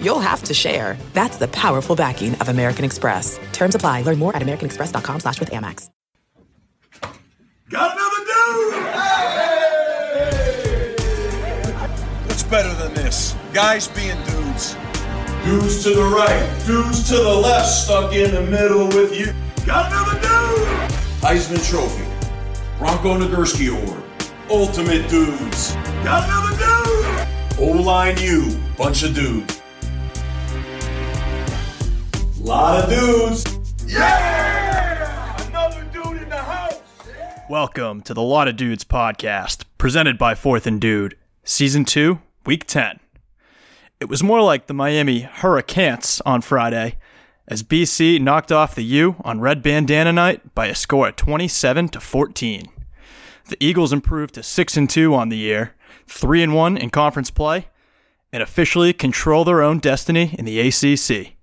you'll have to share. That's the powerful backing of American Express. Terms apply. Learn more at americanexpress.com slash with Amex. Got another dude! What's better than this? Guys being dudes. Dudes to the right, dudes to the left, stuck in the middle with you. Got another dude! Heisman Trophy, Bronco Nagurski Award, Ultimate Dudes. Got another dude! O-line U, bunch of dudes. Lot of dudes. Yeah! Another dude in the house. Welcome to the Lot of Dudes podcast, presented by Fourth and Dude, Season 2, Week 10. It was more like the Miami Hurricanes on Friday, as BC knocked off the U on Red Bandana Night by a score of 27 to 14. The Eagles improved to 6 and 2 on the year, 3 and 1 in conference play, and officially control their own destiny in the ACC.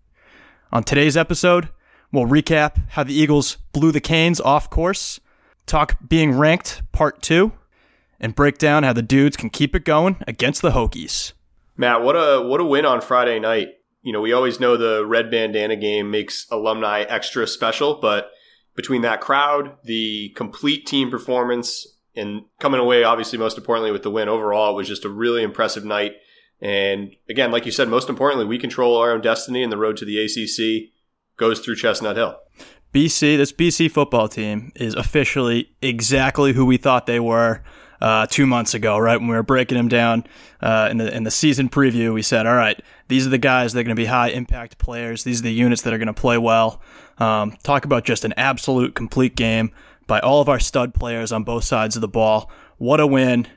On today's episode, we'll recap how the Eagles blew the Canes off course, talk being ranked part 2, and break down how the dudes can keep it going against the Hokies. Matt, what a what a win on Friday night. You know, we always know the red bandana game makes alumni extra special, but between that crowd, the complete team performance, and coming away, obviously, most importantly, with the win overall, it was just a really impressive night. And again, like you said, most importantly, we control our own destiny, and the road to the ACC goes through Chestnut Hill. BC, this BC football team is officially exactly who we thought they were uh, two months ago, right? When we were breaking them down uh, in the in the season preview, we said, all right, these are the guys that are going to be high impact players. These are the units that are going to play well. Um, talk about just an absolute complete game by all of our stud players on both sides of the ball. What a win!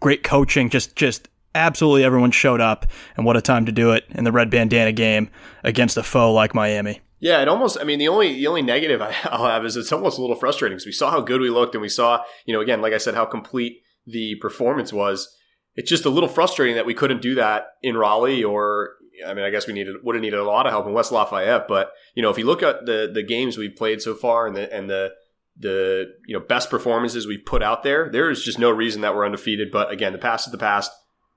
Great coaching. Just just absolutely everyone showed up, and what a time to do it in the red bandana game against a foe like Miami. Yeah, it almost. I mean, the only the only negative I'll have is it's almost a little frustrating because we saw how good we looked, and we saw, you know, again, like I said, how complete the performance was. It's just a little frustrating that we couldn't do that in Raleigh, or I mean, I guess we needed would have needed a lot of help in West Lafayette. But you know, if you look at the the games we've played so far and the and the the you know best performances we've put out there, there is just no reason that we're undefeated. But again, the past is the past.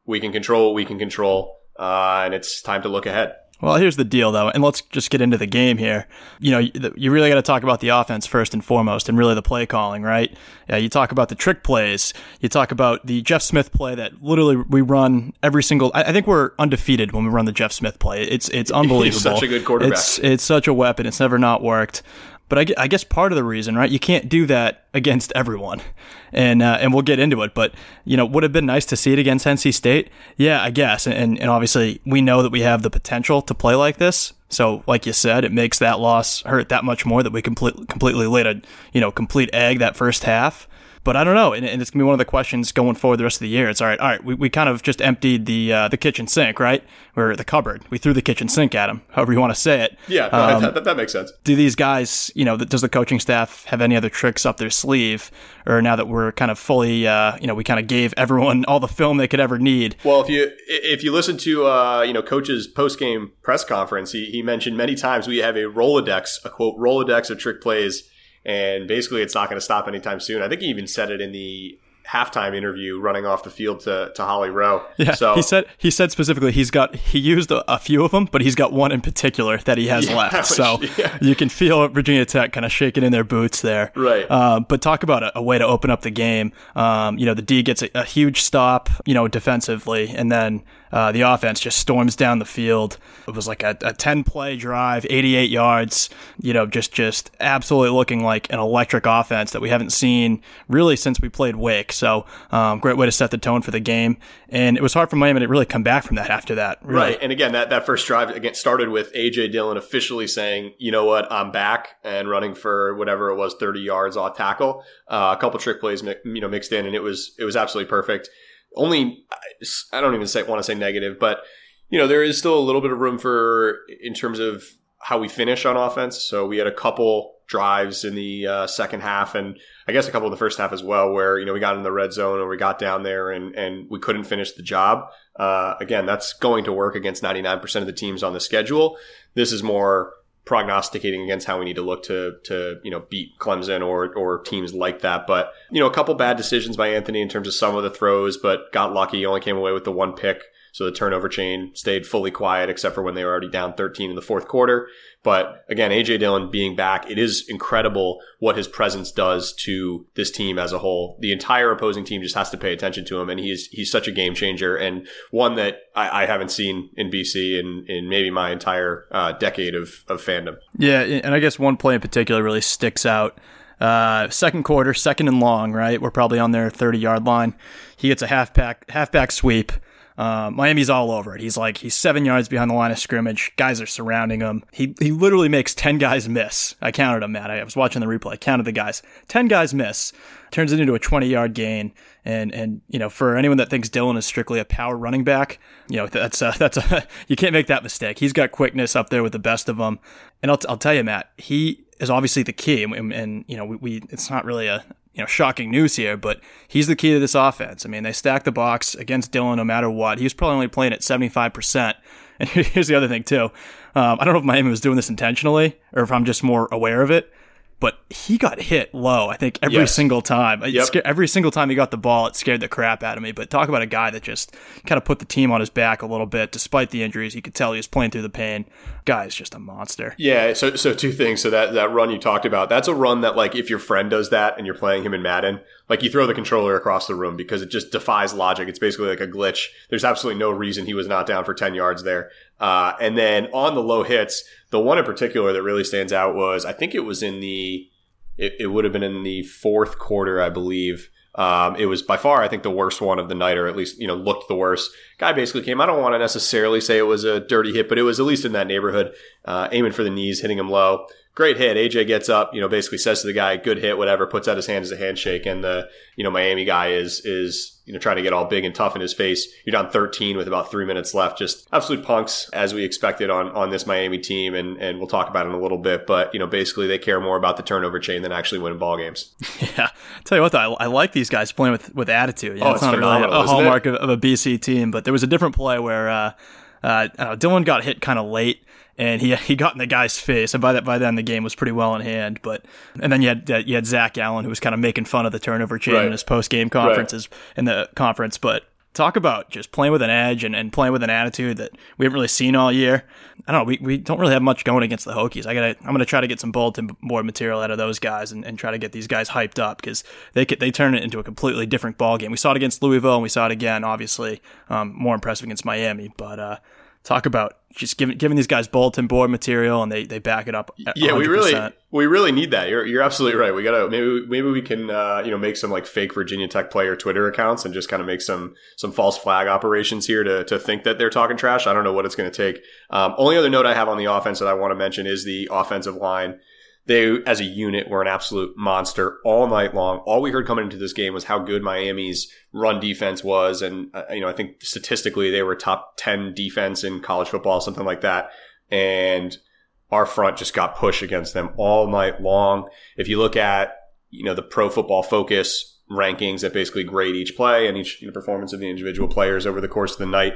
We can control what we can control, uh, and it's time to look ahead. Well, here's the deal, though, and let's just get into the game here. You know, you really got to talk about the offense first and foremost, and really the play calling, right? Yeah, you talk about the trick plays. You talk about the Jeff Smith play that literally we run every single. I think we're undefeated when we run the Jeff Smith play. It's it's unbelievable. He's such a good quarterback. It's it's such a weapon. It's never not worked. But I, guess part of the reason, right? You can't do that against everyone, and uh, and we'll get into it. But you know, would have been nice to see it against NC State. Yeah, I guess. And and obviously, we know that we have the potential to play like this. So, like you said, it makes that loss hurt that much more that we complete, completely laid a you know complete egg that first half. But I don't know, and, and it's gonna be one of the questions going forward the rest of the year. It's all right, all right. We, we kind of just emptied the uh, the kitchen sink, right, or the cupboard. We threw the kitchen sink at him, however you want to say it. Yeah, um, that, that, that, makes sense. Do these guys, you know, does the coaching staff have any other tricks up their sleeve, or now that we're kind of fully, uh, you know, we kind of gave everyone all the film they could ever need? Well, if you if you listen to uh, you know coach's post game press conference, he he mentioned many times we have a rolodex, a quote rolodex of trick plays and basically it's not going to stop anytime soon. I think he even said it in the halftime interview running off the field to, to Holly Rowe. Yeah, so he said he said specifically he's got he used a, a, few of them, but he's got one in particular that he has yeah, left. So yeah. you can feel Virginia Tech kind of shaking in their boots there. Right. Um, but talk about a, a, way to open up the game. Um, you know, the D gets a, a huge stop, you know, defensively, and then uh, the offense just storms down the field. It was like a, a 10 play drive, 88 yards, you know, just, just absolutely looking like an electric offense that we haven't seen really since we played Wake. So, um, great way to set the tone for the game. And it was hard for Miami to really come back from that after that. Really. Right. And again, that, that first drive again started with AJ Dillon officially saying, you know what, I'm back and running for whatever it was, 30 yards off tackle. Uh, a couple trick plays, you know, mixed in and it was, it was absolutely perfect only I don't even say want to say negative, but you know there is still a little bit of room for in terms of how we finish on offense. So we had a couple drives in the uh, second half, and I guess a couple of the first half as well, where you know we got in the red zone or we got down there and and we couldn't finish the job. Uh, again, that's going to work against 99% of the teams on the schedule. This is more prognosticating against how we need to look to to you know beat Clemson or or teams like that. But you know, a couple bad decisions by Anthony in terms of some of the throws, but got lucky. He only came away with the one pick. So the turnover chain stayed fully quiet except for when they were already down 13 in the fourth quarter. But again, AJ Dillon being back, it is incredible what his presence does to this team as a whole. The entire opposing team just has to pay attention to him, and he's he's such a game changer and one that I, I haven't seen in BC in, in maybe my entire uh, decade of, of fandom. Yeah, and I guess one play in particular really sticks out. Uh, second quarter, second and long, right? We're probably on their 30 yard line. He gets a halfback halfback sweep. Uh, Miami's all over it. He's like he's seven yards behind the line of scrimmage. Guys are surrounding him. He he literally makes ten guys miss. I counted them, Matt. I was watching the replay. I counted the guys. Ten guys miss. Turns it into a twenty yard gain. And and you know for anyone that thinks Dillon is strictly a power running back, you know that's a, that's a you can't make that mistake. He's got quickness up there with the best of them. And I'll, I'll tell you, Matt, he is obviously the key. And, and you know we, we it's not really a you know, shocking news here, but he's the key to this offense. I mean, they stack the box against Dillon no matter what. He was probably only playing at 75%. And here's the other thing, too. Um, I don't know if Miami was doing this intentionally or if I'm just more aware of it, but he got hit low. I think every yes. single time. Yep. Scared, every single time he got the ball, it scared the crap out of me. But talk about a guy that just kind of put the team on his back a little bit, despite the injuries. You could tell he was playing through the pain. Guy is just a monster. Yeah. So, so two things. So that that run you talked about, that's a run that like if your friend does that and you're playing him in Madden, like you throw the controller across the room because it just defies logic. It's basically like a glitch. There's absolutely no reason he was not down for ten yards there. Uh, and then on the low hits, the one in particular that really stands out was I think it was in the it, it would have been in the fourth quarter, I believe. Um, it was by far, I think, the worst one of the night, or at least you know looked the worst. Guy basically came. I don't want to necessarily say it was a dirty hit, but it was at least in that neighborhood, uh, aiming for the knees, hitting him low great hit. AJ gets up, you know, basically says to the guy, good hit, whatever, puts out his hand as a handshake. And the, you know, Miami guy is, is, you know, trying to get all big and tough in his face. You're down 13 with about three minutes left. Just absolute punks as we expected on, on this Miami team. And, and we'll talk about it in a little bit, but, you know, basically they care more about the turnover chain than actually winning ball games. Yeah. tell you what, though, I, I, like these guys playing with, with attitude. Know, oh, it's, it's not really a hallmark of, of, a BC team, but there was a different play where, uh, uh, Dillon got hit kind of late and he he got in the guy's face. And by that by then the game was pretty well in hand. But and then you had you had Zach Allen who was kind of making fun of the turnover chain right. in his post game conferences right. in the conference. But talk about just playing with an edge and, and playing with an attitude that we haven't really seen all year. I don't know. We, we don't really have much going against the Hokies. I gotta I'm gonna try to get some bulletin board material out of those guys and, and try to get these guys hyped up because they they turn it into a completely different ball game. We saw it against Louisville and we saw it again. Obviously, um, more impressive against Miami, but. Uh, talk about just giving giving these guys bulletin board material and they, they back it up. 100%. Yeah, we really we really need that. You're you're absolutely right. We gotta maybe maybe we can uh, you know make some like fake Virginia Tech player Twitter accounts and just kind of make some some false flag operations here to to think that they're talking trash. I don't know what it's going to take. Um, only other note I have on the offense that I want to mention is the offensive line they, as a unit, were an absolute monster all night long. All we heard coming into this game was how good Miami's run defense was. And, uh, you know, I think statistically they were top 10 defense in college football, something like that. And our front just got pushed against them all night long. If you look at, you know, the pro football focus rankings that basically grade each play and each you know, performance of the individual players over the course of the night,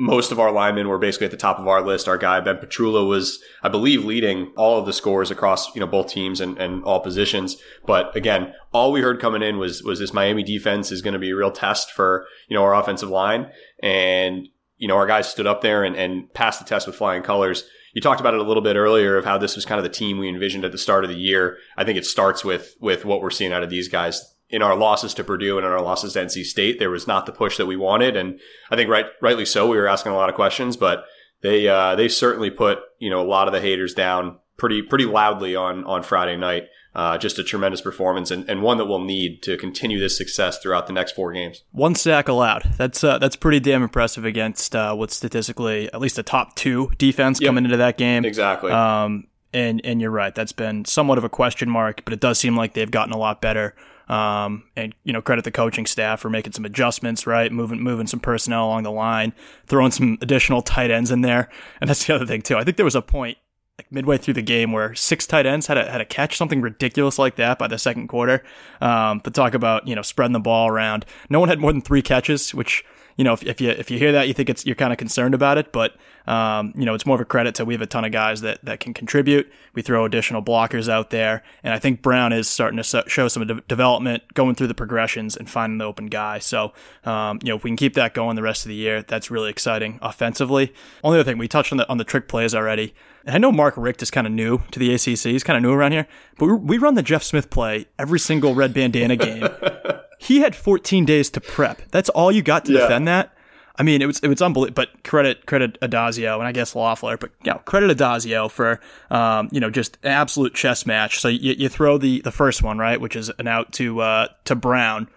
most of our linemen were basically at the top of our list. Our guy Ben Petrula was, I believe, leading all of the scores across you know both teams and, and all positions. But again, all we heard coming in was was this Miami defense is going to be a real test for you know our offensive line, and you know our guys stood up there and, and passed the test with flying colors. You talked about it a little bit earlier of how this was kind of the team we envisioned at the start of the year. I think it starts with with what we're seeing out of these guys in our losses to Purdue and in our losses to NC State, there was not the push that we wanted, and I think right, rightly so. We were asking a lot of questions, but they uh, they certainly put you know a lot of the haters down pretty pretty loudly on on Friday night. Uh, just a tremendous performance and, and one that we'll need to continue this success throughout the next four games. One sack allowed. That's uh, that's pretty damn impressive against uh, what's statistically at least a top two defense yep. coming into that game. Exactly. Um, and and you're right. That's been somewhat of a question mark, but it does seem like they've gotten a lot better. Um, and you know, credit the coaching staff for making some adjustments, right? Moving moving some personnel along the line, throwing some additional tight ends in there. And that's the other thing too. I think there was a point like midway through the game where six tight ends had a, had a catch something ridiculous like that by the second quarter. Um, to talk about you know spreading the ball around, no one had more than three catches, which you know if, if you if you hear that you think it's you're kind of concerned about it, but um, you know it's more of a credit to we have a ton of guys that that can contribute. We throw additional blockers out there, and I think Brown is starting to show some de- development, going through the progressions and finding the open guy. So um, you know if we can keep that going the rest of the year, that's really exciting offensively. Only other thing we touched on the on the trick plays already. And I know Mark Richt is kind of new to the ACC. He's kind of new around here, but we, we run the Jeff Smith play every single red bandana game. he had 14 days to prep. That's all you got to yeah. defend that. I mean, it was it was unbelievable. But credit credit Addazio and I guess Loeffler, but you know, credit Addazio for um, you know just an absolute chess match. So you, you throw the the first one right, which is an out to uh, to Brown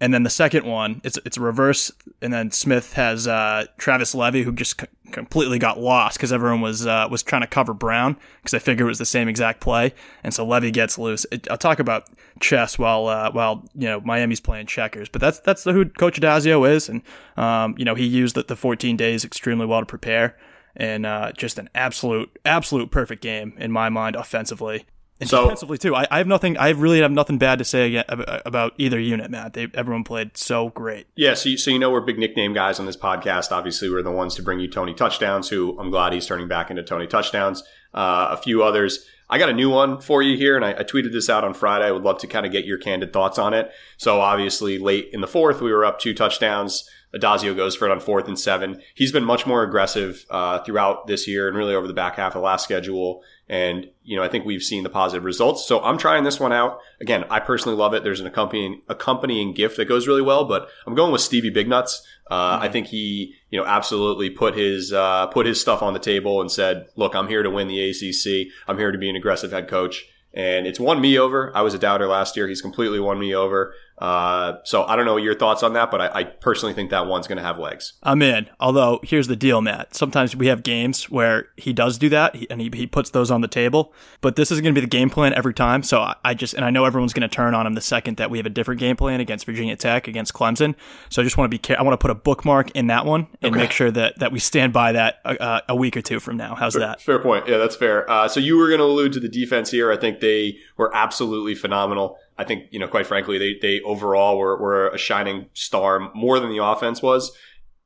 and then the second one, it's it's a reverse, and then Smith has uh, Travis Levy, who just c- completely got lost because everyone was uh, was trying to cover Brown because I figured it was the same exact play, and so Levy gets loose. It, I'll talk about chess while uh, while you know Miami's playing checkers, but that's that's who Coach Addazio is, and um, you know he used the, the 14 days extremely well to prepare, and uh, just an absolute absolute perfect game in my mind offensively. And so, defensively too, I, I, have nothing. I really have nothing bad to say about either unit, Matt. They, everyone played so great. Yeah, so you, so you know we're big nickname guys on this podcast. Obviously, we're the ones to bring you Tony touchdowns. Who I'm glad he's turning back into Tony touchdowns. Uh, a few others. I got a new one for you here, and I, I tweeted this out on Friday. I would love to kind of get your candid thoughts on it. So obviously, late in the fourth, we were up two touchdowns. Addazio goes for it on fourth and seven. He's been much more aggressive uh, throughout this year and really over the back half of the last schedule. And, you know, I think we've seen the positive results. So I'm trying this one out. Again, I personally love it. There's an accompanying, accompanying gift that goes really well, but I'm going with Stevie Big Nuts. Uh, mm-hmm. I think he, you know, absolutely put his, uh, put his stuff on the table and said, look, I'm here to win the ACC. I'm here to be an aggressive head coach. And it's won me over. I was a doubter last year. He's completely won me over. Uh, so I don't know your thoughts on that, but I, I personally think that one's going to have legs. I'm in. Although here's the deal, Matt. Sometimes we have games where he does do that and he, he puts those on the table, but this is going to be the game plan every time. So I, I just, and I know everyone's going to turn on him the second that we have a different game plan against Virginia Tech, against Clemson. So I just want to be, care- I want to put a bookmark in that one and okay. make sure that, that we stand by that uh, a week or two from now. How's fair, that? Fair point. Yeah, that's fair. Uh, so you were going to allude to the defense here. I think they were absolutely phenomenal. I think, you know, quite frankly, they, they overall were, were a shining star more than the offense was.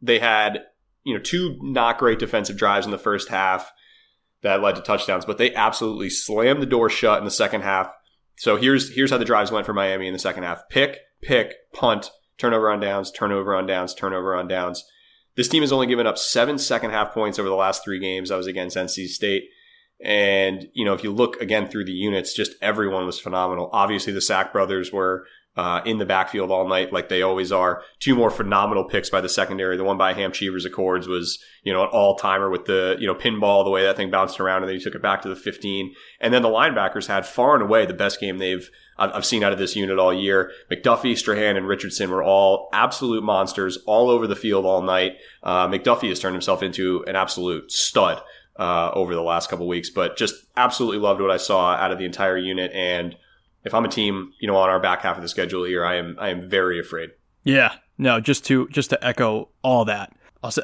They had, you know, two not great defensive drives in the first half that led to touchdowns, but they absolutely slammed the door shut in the second half. So here's, here's how the drives went for Miami in the second half. Pick, pick, punt, turnover on downs, turnover on downs, turnover on downs. This team has only given up seven second half points over the last three games. I was against NC State. And, you know, if you look again through the units, just everyone was phenomenal. Obviously, the Sack brothers were uh, in the backfield all night, like they always are. Two more phenomenal picks by the secondary. The one by Hamp Cheevers Accords was, you know, an all timer with the, you know, pinball, the way that thing bounced around, and then he took it back to the 15. And then the linebackers had far and away the best game they've I've seen out of this unit all year. McDuffie, Strachan, and Richardson were all absolute monsters all over the field all night. Uh, McDuffie has turned himself into an absolute stud uh, over the last couple weeks. But just absolutely loved what I saw out of the entire unit. And if I'm a team, you know, on our back half of the schedule here, I am I am very afraid. Yeah, no, just to just to echo all that.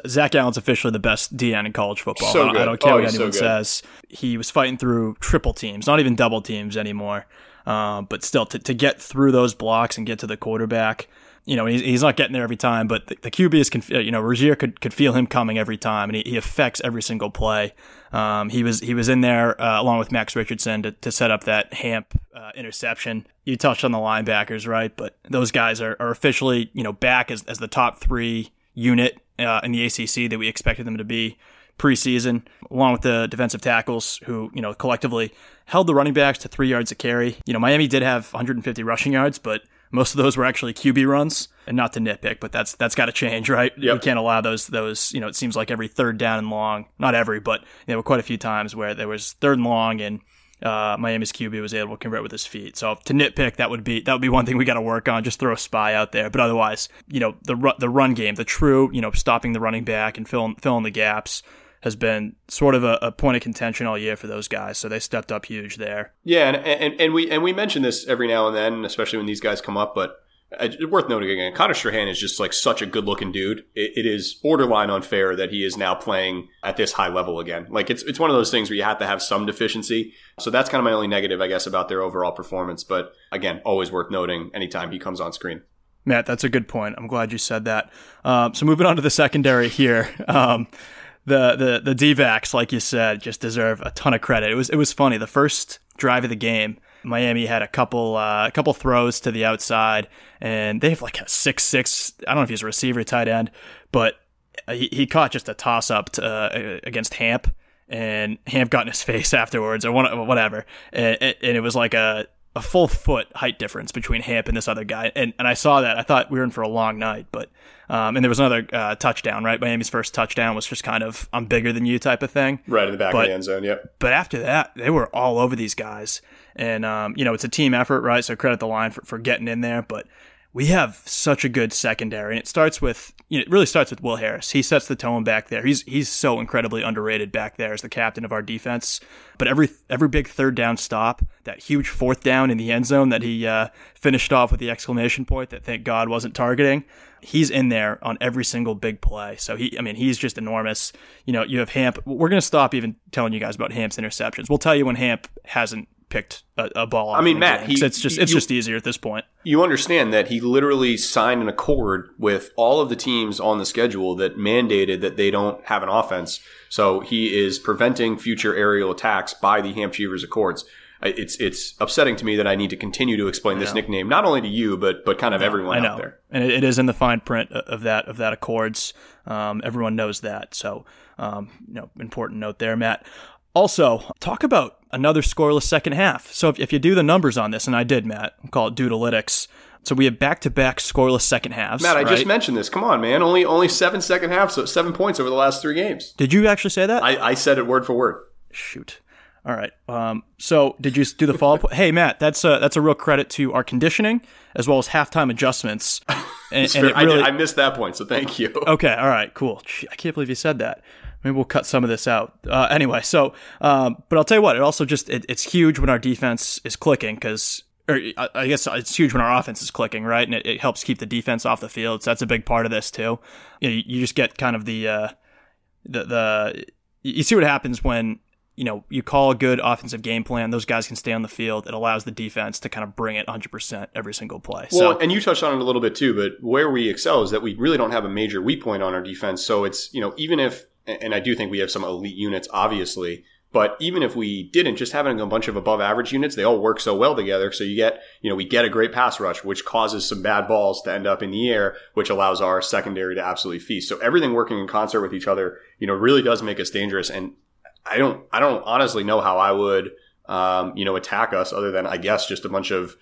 Zach Allen's officially the best DE in college football. So I, don't, I, don't, care oh, what anyone so says. He was fighting through triple teams, not even double teams anymore. Uh, but still, to, to get through those blocks and get to the quarterback, you know, he's, he's not getting there every time, but the, the QB is, conf- you know, Rosier could, could feel him coming every time, and he, he affects every single play. Um, he was he was in there uh, along with Max Richardson to, to set up that Hamp uh, interception. You touched on the linebackers, right? But those guys are, are officially, you know, back as, as the top three unit uh, in the ACC that we expected them to be preseason, along with the defensive tackles who, you know, collectively held the running backs to three yards a carry. You know, Miami did have 150 rushing yards, but most of those were actually QB runs, and not to nitpick, but that's that's got to change, right? Yep. We can't allow those those. You know, it seems like every third down and long, not every, but there were quite a few times where there was third and long, and uh, Miami's QB was able to convert with his feet. So to nitpick, that would be that would be one thing we got to work on. Just throw a spy out there, but otherwise, you know, the the run game, the true, you know, stopping the running back and filling filling the gaps has been sort of a, a, point of contention all year for those guys. So they stepped up huge there. Yeah, and, and, and we and we mention this every now and then, especially when these guys come up. But uh, worth noting again, Connor Strachan is just like such a good looking dude. It, it is borderline unfair that he is now playing at this high level again. Like it's it's one of those things where you have to have some deficiency. So that's kind of my only negative, I guess, about their overall performance. But again, always worth noting anytime he comes on screen. Matt, that's a good point. I'm glad you said that. Um, so moving on to the secondary here. Um, the the the D-backs, like you said, just deserve a ton of credit. It was it was funny. The first drive of the game, Miami had a couple uh, a couple throws to the outside, and they have like a six six. I don't know if he's a receiver, tight end, but he, he caught just a toss up to, uh, against Hamp, and Hamp got in his face afterwards, or whatever, and, and it was like a a full foot height difference between Hamp and this other guy, and and I saw that. I thought we were in for a long night, but um, and there was another uh, touchdown, right? Miami's first touchdown was just kind of I'm bigger than you type of thing, right in the back but, of the end zone. Yep. But after that, they were all over these guys, and, um, you know, it's a team effort, right? So credit the line for, for getting in there. But we have such a good secondary. And it starts with, you know, it really starts with Will Harris. He sets the tone back there. He's, he's so incredibly underrated back there as the captain of our defense. But every, every big third down stop, that huge fourth down in the end zone that he, uh, finished off with the exclamation point that thank God wasn't targeting. He's in there on every single big play. So he, I mean, he's just enormous. You know, you have Hamp. We're to stop even telling you guys about Hamp's interceptions. We'll tell you when Hamp hasn't picked a, a ball. I mean, Matt, he, it's just it's you, just easier at this point. You understand that he literally signed an accord with all of the teams on the schedule that mandated that they don't have an offense. So he is preventing future aerial attacks by the Hampshires Accords. It's it's upsetting to me that I need to continue to explain this nickname not only to you but but kind of everyone I know. out there. And it, it is in the fine print of that of that Accords. Um, everyone knows that. So um, you know, important note there, Matt. Also, talk about another scoreless second half. So if, if you do the numbers on this, and I did, Matt, I'll call it Dudalytics. So we have back-to-back scoreless second halves. Matt, I right? just mentioned this. Come on, man. Only only seven second halves, so seven points over the last three games. Did you actually say that? I, I said it word for word. Shoot. All right. Um, so did you do the follow-up? hey, Matt, that's a that's a real credit to our conditioning as well as halftime adjustments. And, and really, I, I, missed that point, so thank you. Okay. All right. Cool. I can't believe you said that. Maybe we'll cut some of this out. Uh, anyway, so, um, but I'll tell you what, it also just, it, it's huge when our defense is clicking because, or I guess it's huge when our offense is clicking, right? And it, it, helps keep the defense off the field. So that's a big part of this too. You, know, you just get kind of the, uh, the, the, you see what happens when, you know, you call a good offensive game plan, those guys can stay on the field. It allows the defense to kind of bring it 100% every single play. Well, so, and you touched on it a little bit too, but where we excel is that we really don't have a major weak point on our defense. So it's, you know, even if and I do think we have some elite units, obviously. But even if we didn't, just having a bunch of above average units, they all work so well together. So you get, you know, we get a great pass rush, which causes some bad balls to end up in the air, which allows our secondary to absolutely feast. So everything working in concert with each other, you know, really does make us dangerous. And I don't, I don't honestly know how I would, um, you know, attack us other than I guess just a bunch of,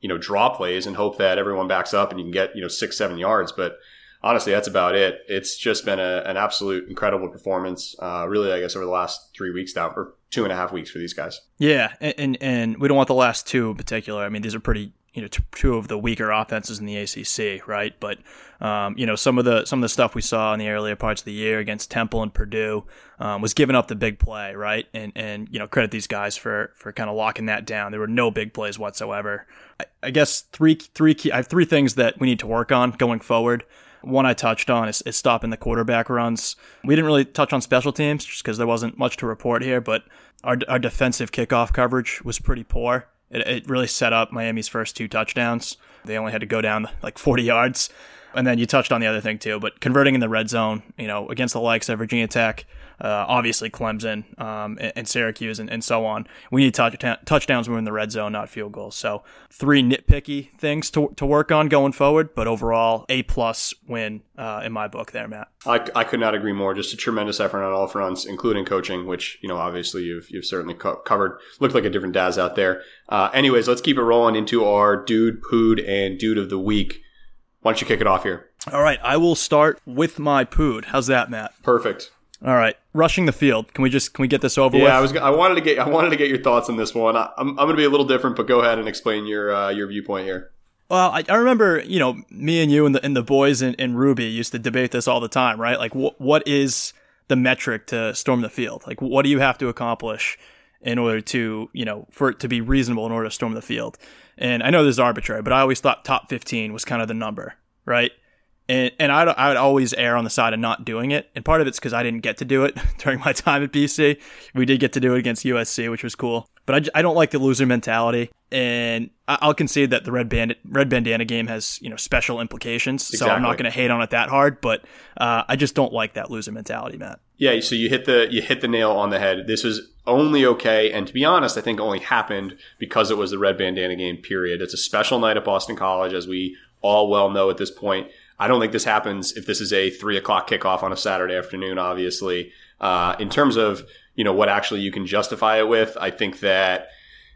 you know, draw plays and hope that everyone backs up and you can get, you know, six, seven yards. But honestly, that's about it. It's just been a, an absolute incredible performance. Uh, really, I guess over the last three weeks now, or two and a half weeks for these guys. Yeah, and, and, and we don't want the last two in particular. I mean, these are pretty you know two of the weaker offenses in the ACC, right? But um, you know some of the some of the stuff we saw in the earlier parts of the year against Temple and Purdue um, was giving up the big play, right? And and you know credit these guys for for kind of locking that down. There were no big plays whatsoever. I, I guess three three key. I have three things that we need to work on going forward. One I touched on is, is stopping the quarterback runs. We didn't really touch on special teams just because there wasn't much to report here, but our, our defensive kickoff coverage was pretty poor. It, it really set up Miami's first two touchdowns. They only had to go down like 40 yards. And then you touched on the other thing too, but converting in the red zone, you know, against the likes of Virginia Tech, uh, obviously Clemson um, and, and, Syracuse and, and, so on. We need touch, touchdowns when we're in the red zone, not field goals. So three nitpicky things to, to work on going forward, but overall a plus win uh, in my book there, Matt. I, I could not agree more. Just a tremendous effort on all fronts, including coaching, which you know obviously you've you've certainly co- covered. Looked like a different Daz out there. Uh, anyways, let's keep it rolling into our dude, pood, and dude of the week. Why don't you kick it off here? All right, I will start with my pood. How's that, Matt? Perfect. All right, rushing the field. Can we just can we get this over yeah, with? I was. I wanted to get. I wanted to get your thoughts on this one. I, am I'm, I'm going to be a little different, but go ahead and explain your uh, your viewpoint here. Well, I, I remember, you know, me and you and the and the boys in, in Ruby used to debate this all the time, right? Like, what what is the metric to storm the field? Like, what do you have to accomplish in order to, you know, for it to be reasonable in order to storm the field? And I know this is arbitrary, but I always thought top 15 was kind of the number, right? And, and I'd, I'd always err on the side of not doing it. And part of it's because I didn't get to do it during my time at BC. We did get to do it against USC, which was cool. But I, I don't like the loser mentality. And I'll concede that the red band red bandana game has you know special implications, so I'm not going to hate on it that hard. But uh, I just don't like that loser mentality, Matt. Yeah, so you hit the you hit the nail on the head. This was only okay, and to be honest, I think only happened because it was the red bandana game. Period. It's a special night at Boston College, as we all well know at this point. I don't think this happens if this is a three o'clock kickoff on a Saturday afternoon. Obviously, uh, in terms of you know what actually you can justify it with, I think that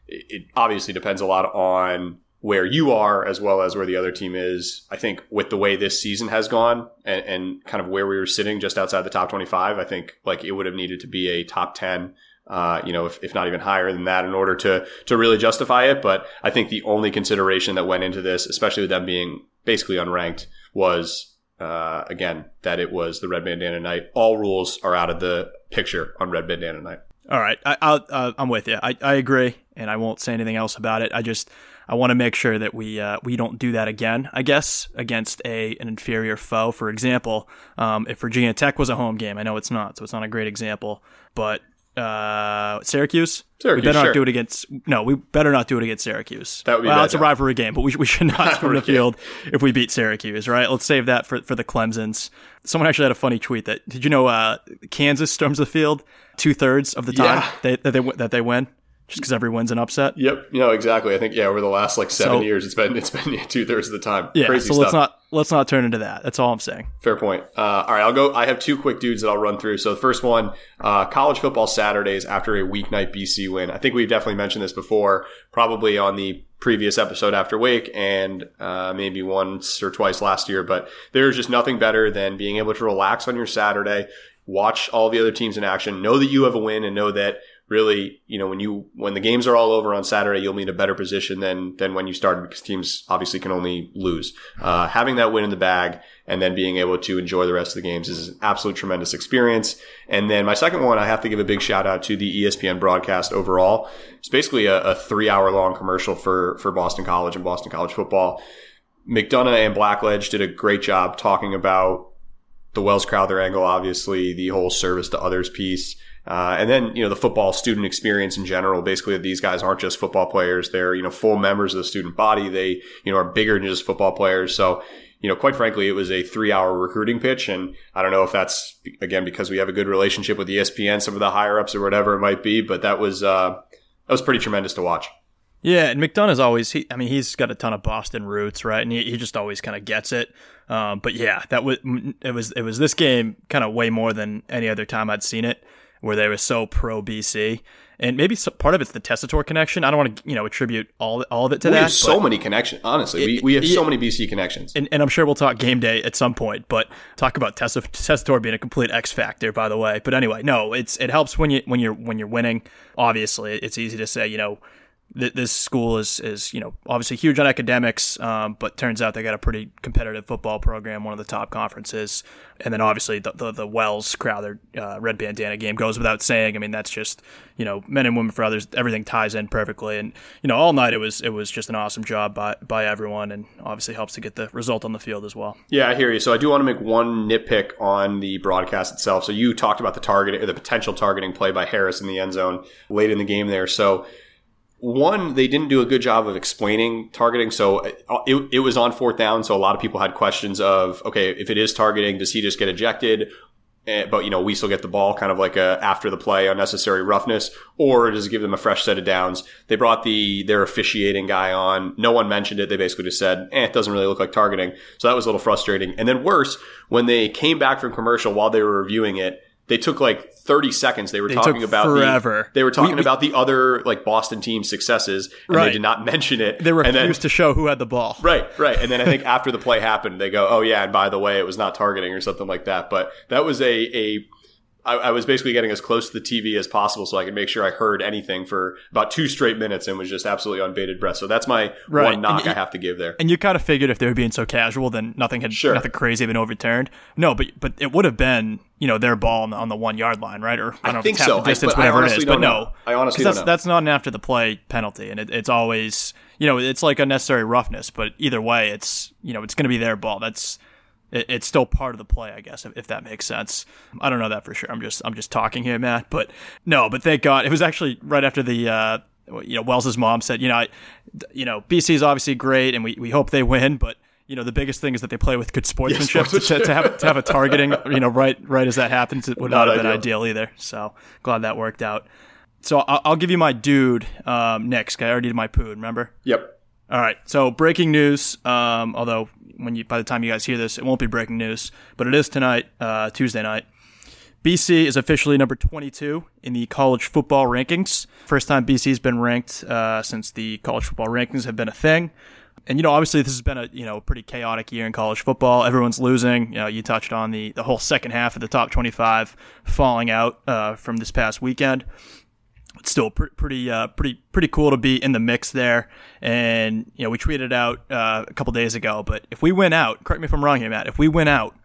it obviously depends a lot on where you are as well as where the other team is. I think with the way this season has gone and, and, kind of where we were sitting just outside the top 25, I think like it would have needed to be a top 10, uh, you know, if, if not even higher than that in order to, to really justify it. But I think the only consideration that went into this, especially with them being basically unranked was, uh, again, that it was the red bandana night. All rules are out of the picture on red bandana night. All right, I, uh, I'm with you. I, I agree, and I won't say anything else about it. I just I want to make sure that we uh, we don't do that again. I guess against a an inferior foe. For example, um, if Virginia Tech was a home game, I know it's not, so it's not a great example. But uh, Syracuse. Syracuse. We better sure. not do it against. No, we better not do it against Syracuse. That would be well, it's a rivalry game, but we, we should not swim the field if we beat Syracuse, right? Let's save that for for the Clemsons. Someone actually had a funny tweet that did you know uh, Kansas storms the field two thirds of the time Yeah. they, that they that they win just because every win's an upset. Yep. No, exactly. I think yeah, over the last like seven So- years, it's been it's been two thirds of the time. Yeah, Crazy so stuff. let's not let's not turn into that. That's all I'm saying. Fair point. Uh, all right, I'll go. I have two quick dudes that I'll run through. So the first one, uh, college football Saturdays after a weeknight BC win. I think we've definitely mentioned this before, probably on the previous episode after Wake and uh, maybe once or twice last year. But there's just nothing better than being able to relax on your Saturday, watch all the other teams in action, know that you have a win, and know that really, you know, when you when the games are all over on Saturday, you'll be in a better position than than when you started because teams obviously can only lose. Uh, having that win in the bag and then being able to enjoy the rest of the games is an absolute tremendous experience. And then my second one, I have to give a big shout out to the ESPN broadcast overall. It's basically a, a three hour long commercial for for Boston College and Boston College football. McDonough and Blackledge did a great job talking about the Wells Crowther angle, obviously, the whole service to others piece. Uh, and then, you know, the football student experience in general. Basically, these guys aren't just football players. They're, you know, full members of the student body. They, you know, are bigger than just football players. So, you know, quite frankly, it was a three hour recruiting pitch. And I don't know if that's, again, because we have a good relationship with ESPN, some of the higher ups or whatever it might be, but that was, uh, that was pretty tremendous to watch. Yeah, and McDonough's always he. I mean, he's got a ton of Boston roots, right? And he, he just always kind of gets it. Um, but yeah, that was it was it was this game kind of way more than any other time I'd seen it, where they were so pro BC, and maybe so, part of it's the Tessitore connection. I don't want to you know attribute all all of it to We that. have so many connections. Honestly, we, It- we have so many BC connections. and, and I'm sure we'll talk game day at some point, but talk about Tessitore being a complete X factor, by the way. But anyway, no, it's it helps when you when you're when you're winning. Obviously, it's easy to say, you know, th- this school is is you know obviously huge on academics, um, but turns out they got a pretty competitive football program, one of the top conferences, and then obviously the the, the Wells Crowther uh, red bandana game goes without saying. I mean, that's just you know men and women for others, everything ties in perfectly, and you know all night it was it was just an awesome job by by everyone, and obviously helps to get the result on the field as well. Yeah, I hear you. So I do want to make one nitpick on the broadcast itself. So you talked about the targeting or the potential targeting play by Harris in the end zone late in the game there. So one, they didn't do a good job of explaining targeting. So uh, it, it was on fourth down. So a lot of people had questions of, okay, if it is targeting, does he just get ejected? Eh, But you know, we still get the ball, kind of like a after the play unnecessary roughness, or does it give them a fresh set of downs? They brought the their officiating guy on. No one mentioned it. They basically just said, "Eh, it doesn't really look like targeting." So that was a little frustrating. And then worse, when they came back from commercial while they were reviewing it, they took like 30 seconds. They were talking about forever. The, they were talking We- we- about the other like Boston team successes, and Right. they did not mention it. They refused then, to show who had the ball. Right, right. And then I think after the play happened, they go, "Oh yeah, and by the way, it was not targeting or something like that." But that was a a I, I, was basically getting as close to the TV as possible so I could make sure I heard anything for about two straight minutes and was just absolutely on bated breath. So that's my right. one knock you, I have to give there. And you kind of figured if they were being so casual, then nothing had sure. nothing crazy had been overturned. No, but but it would have been you know their ball on the, on the one yard line, right? Or I, don't I think so. distance, I, whatever it is. But no, I honestly that's that's not an after the play penalty, and it, it's always you know it's like unnecessary roughness. But either way, it's you know it's going to be their ball. That's it, it's still part of the play, I guess, if, if, that makes sense. I don't know that for sure. I'm just I'm just talking here, Matt. But no, but thank God it was actually right after the. Uh, you know, Wells's mom said, you know, I, you know, BC is obviously great, and we, we hope they win, but you know, the biggest thing is that they play with good sportsmanship. Sportsmanship. To, to, have to have a targeting, you know, right right as that happens, it would not, not have been ideal. ideal either. So glad that worked out. So I'll, I'll give you my dude um, next. Guy. I already did my poo. Remember? Yep. All right. So breaking news. Um, although when you by the time you guys hear this, it won't be breaking news, but it is tonight, uh, Tuesday night. BC is officially number 22 in the college football rankings. First time BC's been ranked uh, since the college football rankings have been a thing. And you know, obviously, this has been a you know pretty chaotic year in college football. Everyone's losing. You know, you touched on the the whole second half of the top 25 falling out uh, from this past weekend it's still pr- pretty uh, pretty pretty cool to be in the mix there. And you know, we tweeted out uh, a couple days ago, but if we win out, correct me if I'm wrong here, Matt. If we win out,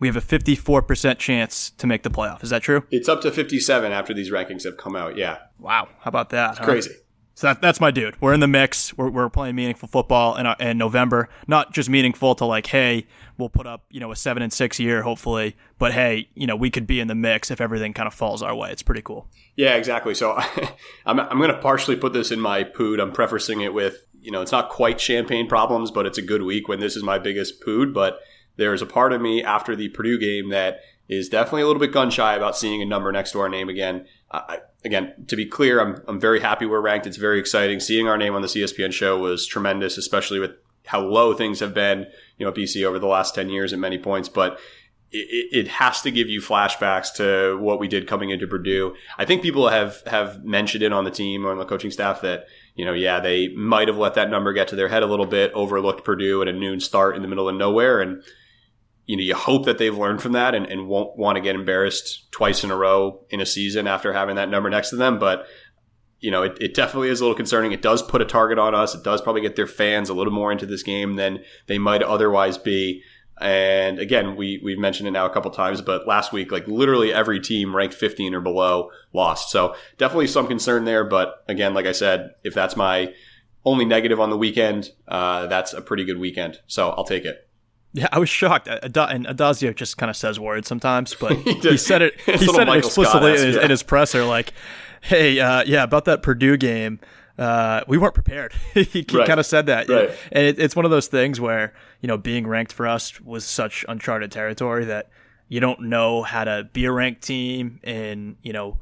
we have a 54% chance to make the playoff. Is that true? It's up to 57 after these rankings have come out. Yeah. Wow. How about that? It's huh? crazy. So that, that's my dude. We're in the mix. We're, we're playing meaningful football in, uh, in November. Not just meaningful to like, hey, we'll put up you know a seven and six year hopefully, but hey, you know we could be in the mix if everything kind of falls our way. It's pretty cool. Yeah, exactly. So I'm I'm going to partially put this in my pood. I'm prefacing it with you know it's not quite champagne problems, but it's a good week when this is my biggest pood. But there's a part of me after the Purdue game that is definitely a little bit gun shy about seeing a number next to our name again. I, again, to be clear, I'm, I'm very happy we're ranked. It's very exciting. Seeing our name on the ESPN show was tremendous, especially with how low things have been, you know, BC over the last 10 years at many points. But it, it, has to give you flashbacks to what we did coming into Purdue. I think people have, have mentioned it on the team or on the coaching staff that, you know, yeah, they might have let that number get to their head a little bit, overlooked Purdue at a noon start in the middle of nowhere. And, you know, you hope that they've learned from that and, and won't want to get embarrassed twice in a row in a season after having that number next to them. But you know, it, it definitely is a little concerning. It does put a target on us. It does probably get their fans a little more into this game than they might otherwise be. And again, we, we've mentioned it now a couple times, but last week, like literally every team ranked 15 or below lost. So definitely some concern there. But again, like I said, if that's my only negative on the weekend, uh, that's a pretty good weekend. So I'll take it. Yeah, I was shocked. and Addazio just kind of says words sometimes, but he, he said it. He said it explicitly in his, yeah. in his presser, like, hey, uh, yeah, about that Purdue game. Uh, we weren't prepared. he, he right. kind of said that, right. and it, it's one of those things where you know being ranked for us was such uncharted territory that you don't know how to be a ranked team, and you know,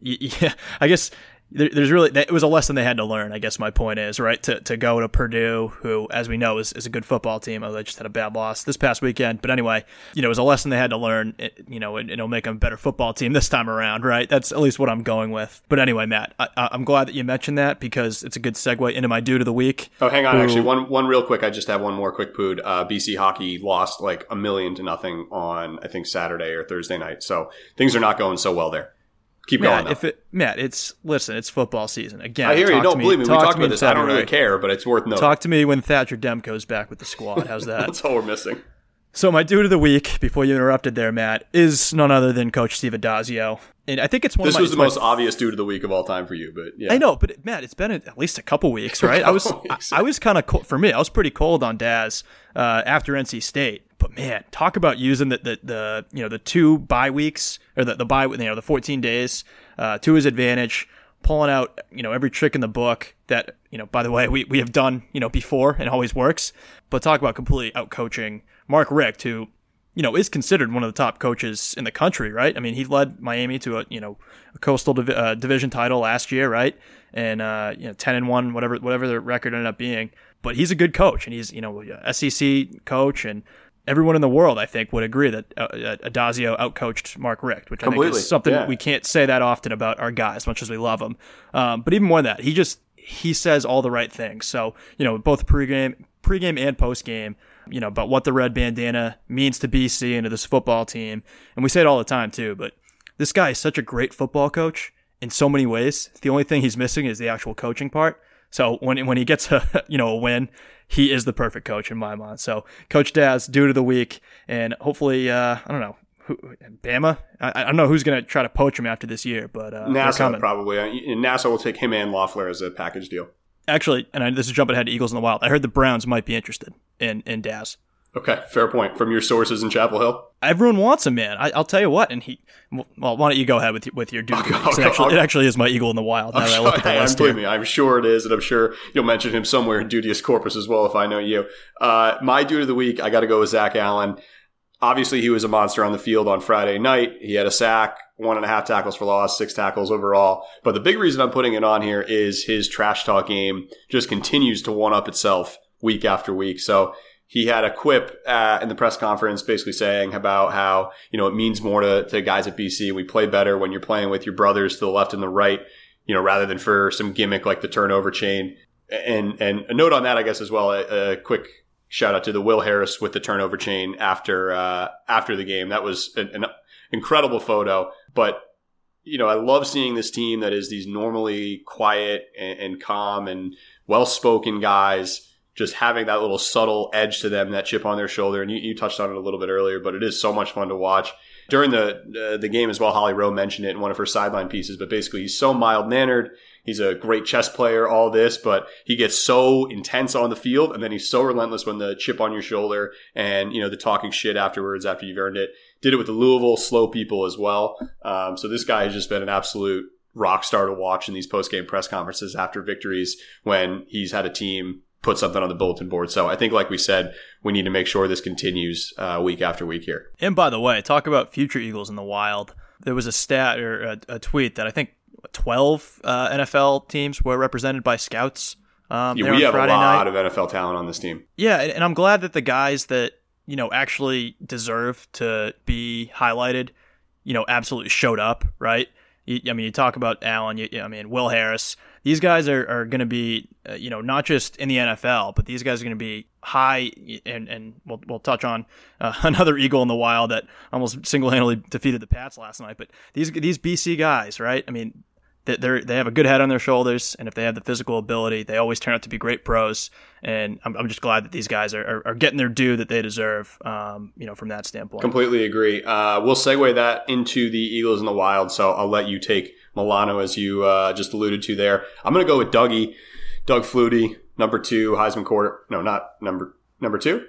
yeah, I guess there's really it was a lesson they had to learn. I guess my point is right to, to go to Purdue, who, as we know, is, is a good football team. Although they just had a bad loss this past weekend, but anyway, you know, it was a lesson they had to learn. It, you know, and it'll make them a better football team this time around, right? That's at least what I'm going with. But anyway, Matt, I, am glad that you mentioned that because it's a good segue into my dude of the week. Oh, hang on, who, actually, one one real quick. I just have one more quick pood. Uh, BC hockey lost like a million to nothing on I think Saturday or Thursday night, so things are not going so well there. Keep Matt, going. If it, Matt, it's listen, it's football season again. I hear you. Don't believe me. We talked about this. I don't really care, but it's worth noting. Talk to me when Thatcher Demko's back with the squad. How's that? That's all we're missing. So my dude of the week, before you interrupted there, Matt, is none other than Coach Steve Addazio. And I think it's one this my, was the most obvious dude of the week of all time for you, but yeah. I know, but Matt, it's been at least a couple weeks, right? I was, weeks. I, I, was kind of cold for me. I was pretty cold on Daz uh, after NC State, but man, talk about using the, the, the you know the two bye weeks or the the bye you know the 14 days uh, to his advantage, pulling out you know every trick in the book that you know by the way we, we have done you know before and always works. But talk about completely out coaching Mark Richt, who you know is considered one of the top coaches in the country, right? I mean, he led Miami to a you know a coastal div- uh, division title last year, right? And uh, you know 10 and one, whatever whatever the record ended up being. But he's a good coach, and he's you know SEC coach and everyone in the world, I think, would agree that uh, uh, Addazio outcoached Mark Richt, which Completely. I think is something yeah. we can't say that often about our guy, as much as we love him. Um, but even more than that, he just he says all the right things. So you know, both pregame, pregame and postgame, you know, about what the red bandana means to BC and to this football team, and we say it all the time too. But this guy is such a great football coach in so many ways. The only thing he's missing is the actual coaching part. So when when he gets a you know a win, he is the perfect coach in my mind. So Coach Daz, due to the week, and hopefully uh, I don't know who, Bama. I, I, don't know who's going to try to poach him after this year, but uh, NASA probably. NASA will take him and Loeffler as a package deal. Actually, and I, this is jumping ahead to Eagles in the Wild. I heard the Browns might be interested in in Daz. Okay, fair point from your sources in Chapel Hill. Everyone wants him, man. I, will tell you what. And he, well, why don't you go ahead with with your dude? it, actually, it actually is my eagle in the wild. Now that I look at the list believe me, I'm sure it is, and I'm sure you'll mention him somewhere in Dudius Corpus as well if I know you. Uh, my dude of the week, I got to go with Zach Allen. Obviously, he was a monster on the field on Friday night. He had a sack, one and a half tackles for loss, six tackles overall. But the big reason I'm putting it on here is his trash talk game just continues to one up itself week after week. So he had a quip in the press conference basically saying about how, you know, it means more to, to guys at BC. We play better when you're playing with your brothers to the left and the right, you know, rather than for some gimmick like the turnover chain. And, and a note on that, I guess, as well, a, a quick shout out to the Will Harris with the turnover chain after, uh, after the game. That was an, an incredible photo, but you know, I love seeing this team that is these normally quiet and, and calm and well spoken guys just having that little subtle edge to them, that chip on their shoulder. And you, you touched on it a little bit earlier, but it is so much fun to watch. During the uh, the game as well, Holly Rowe mentioned it in one of her sideline pieces. But basically, he's so mild mannered. He's a great chess player, all this, but he gets so intense on the field, and then he's so relentless when the chip on your shoulder and you know the talking shit afterwards after you've earned it. Did it with the Louisville slow people as well. Um, so this guy has just been an absolute rock star to watch in these post game press conferences after victories when he's had a team put something on the bulletin board. So I think, like we said, we need to make sure this continues uh, week after week here. And by the way, talk about future Eagles in the wild. There was a stat or a, a tweet that I think 12 uh, NFL teams were represented by scouts. Um, yeah, we have Friday a lot night. of NFL talent on this team. Yeah, and I'm glad that the guys that you know actually deserve to be highlighted, you know, absolutely showed up. Right? I mean, you talk about Allen. You, I mean, Will Harris these guys are, are going to be, uh, you know, not just in the NFL, but these guys are going to be high. And, and we'll, we'll touch on uh, another Eagle in the wild that almost single handedly defeated the Pats last night. But these these BC guys, right? I mean, they they have a good head on their shoulders, and if they have the physical ability, they always turn out to be great pros. And I'm, I'm just glad that these guys are, are, are getting their due that they deserve, um, you know, from that standpoint. Completely agree. Uh, we'll segue that into the Eagles in the wild, so I'll let you take Milano, as you uh, just alluded to there. I'm going to go with Dougie, Doug Flutie, number two, Heisman quarter. No, not number number two.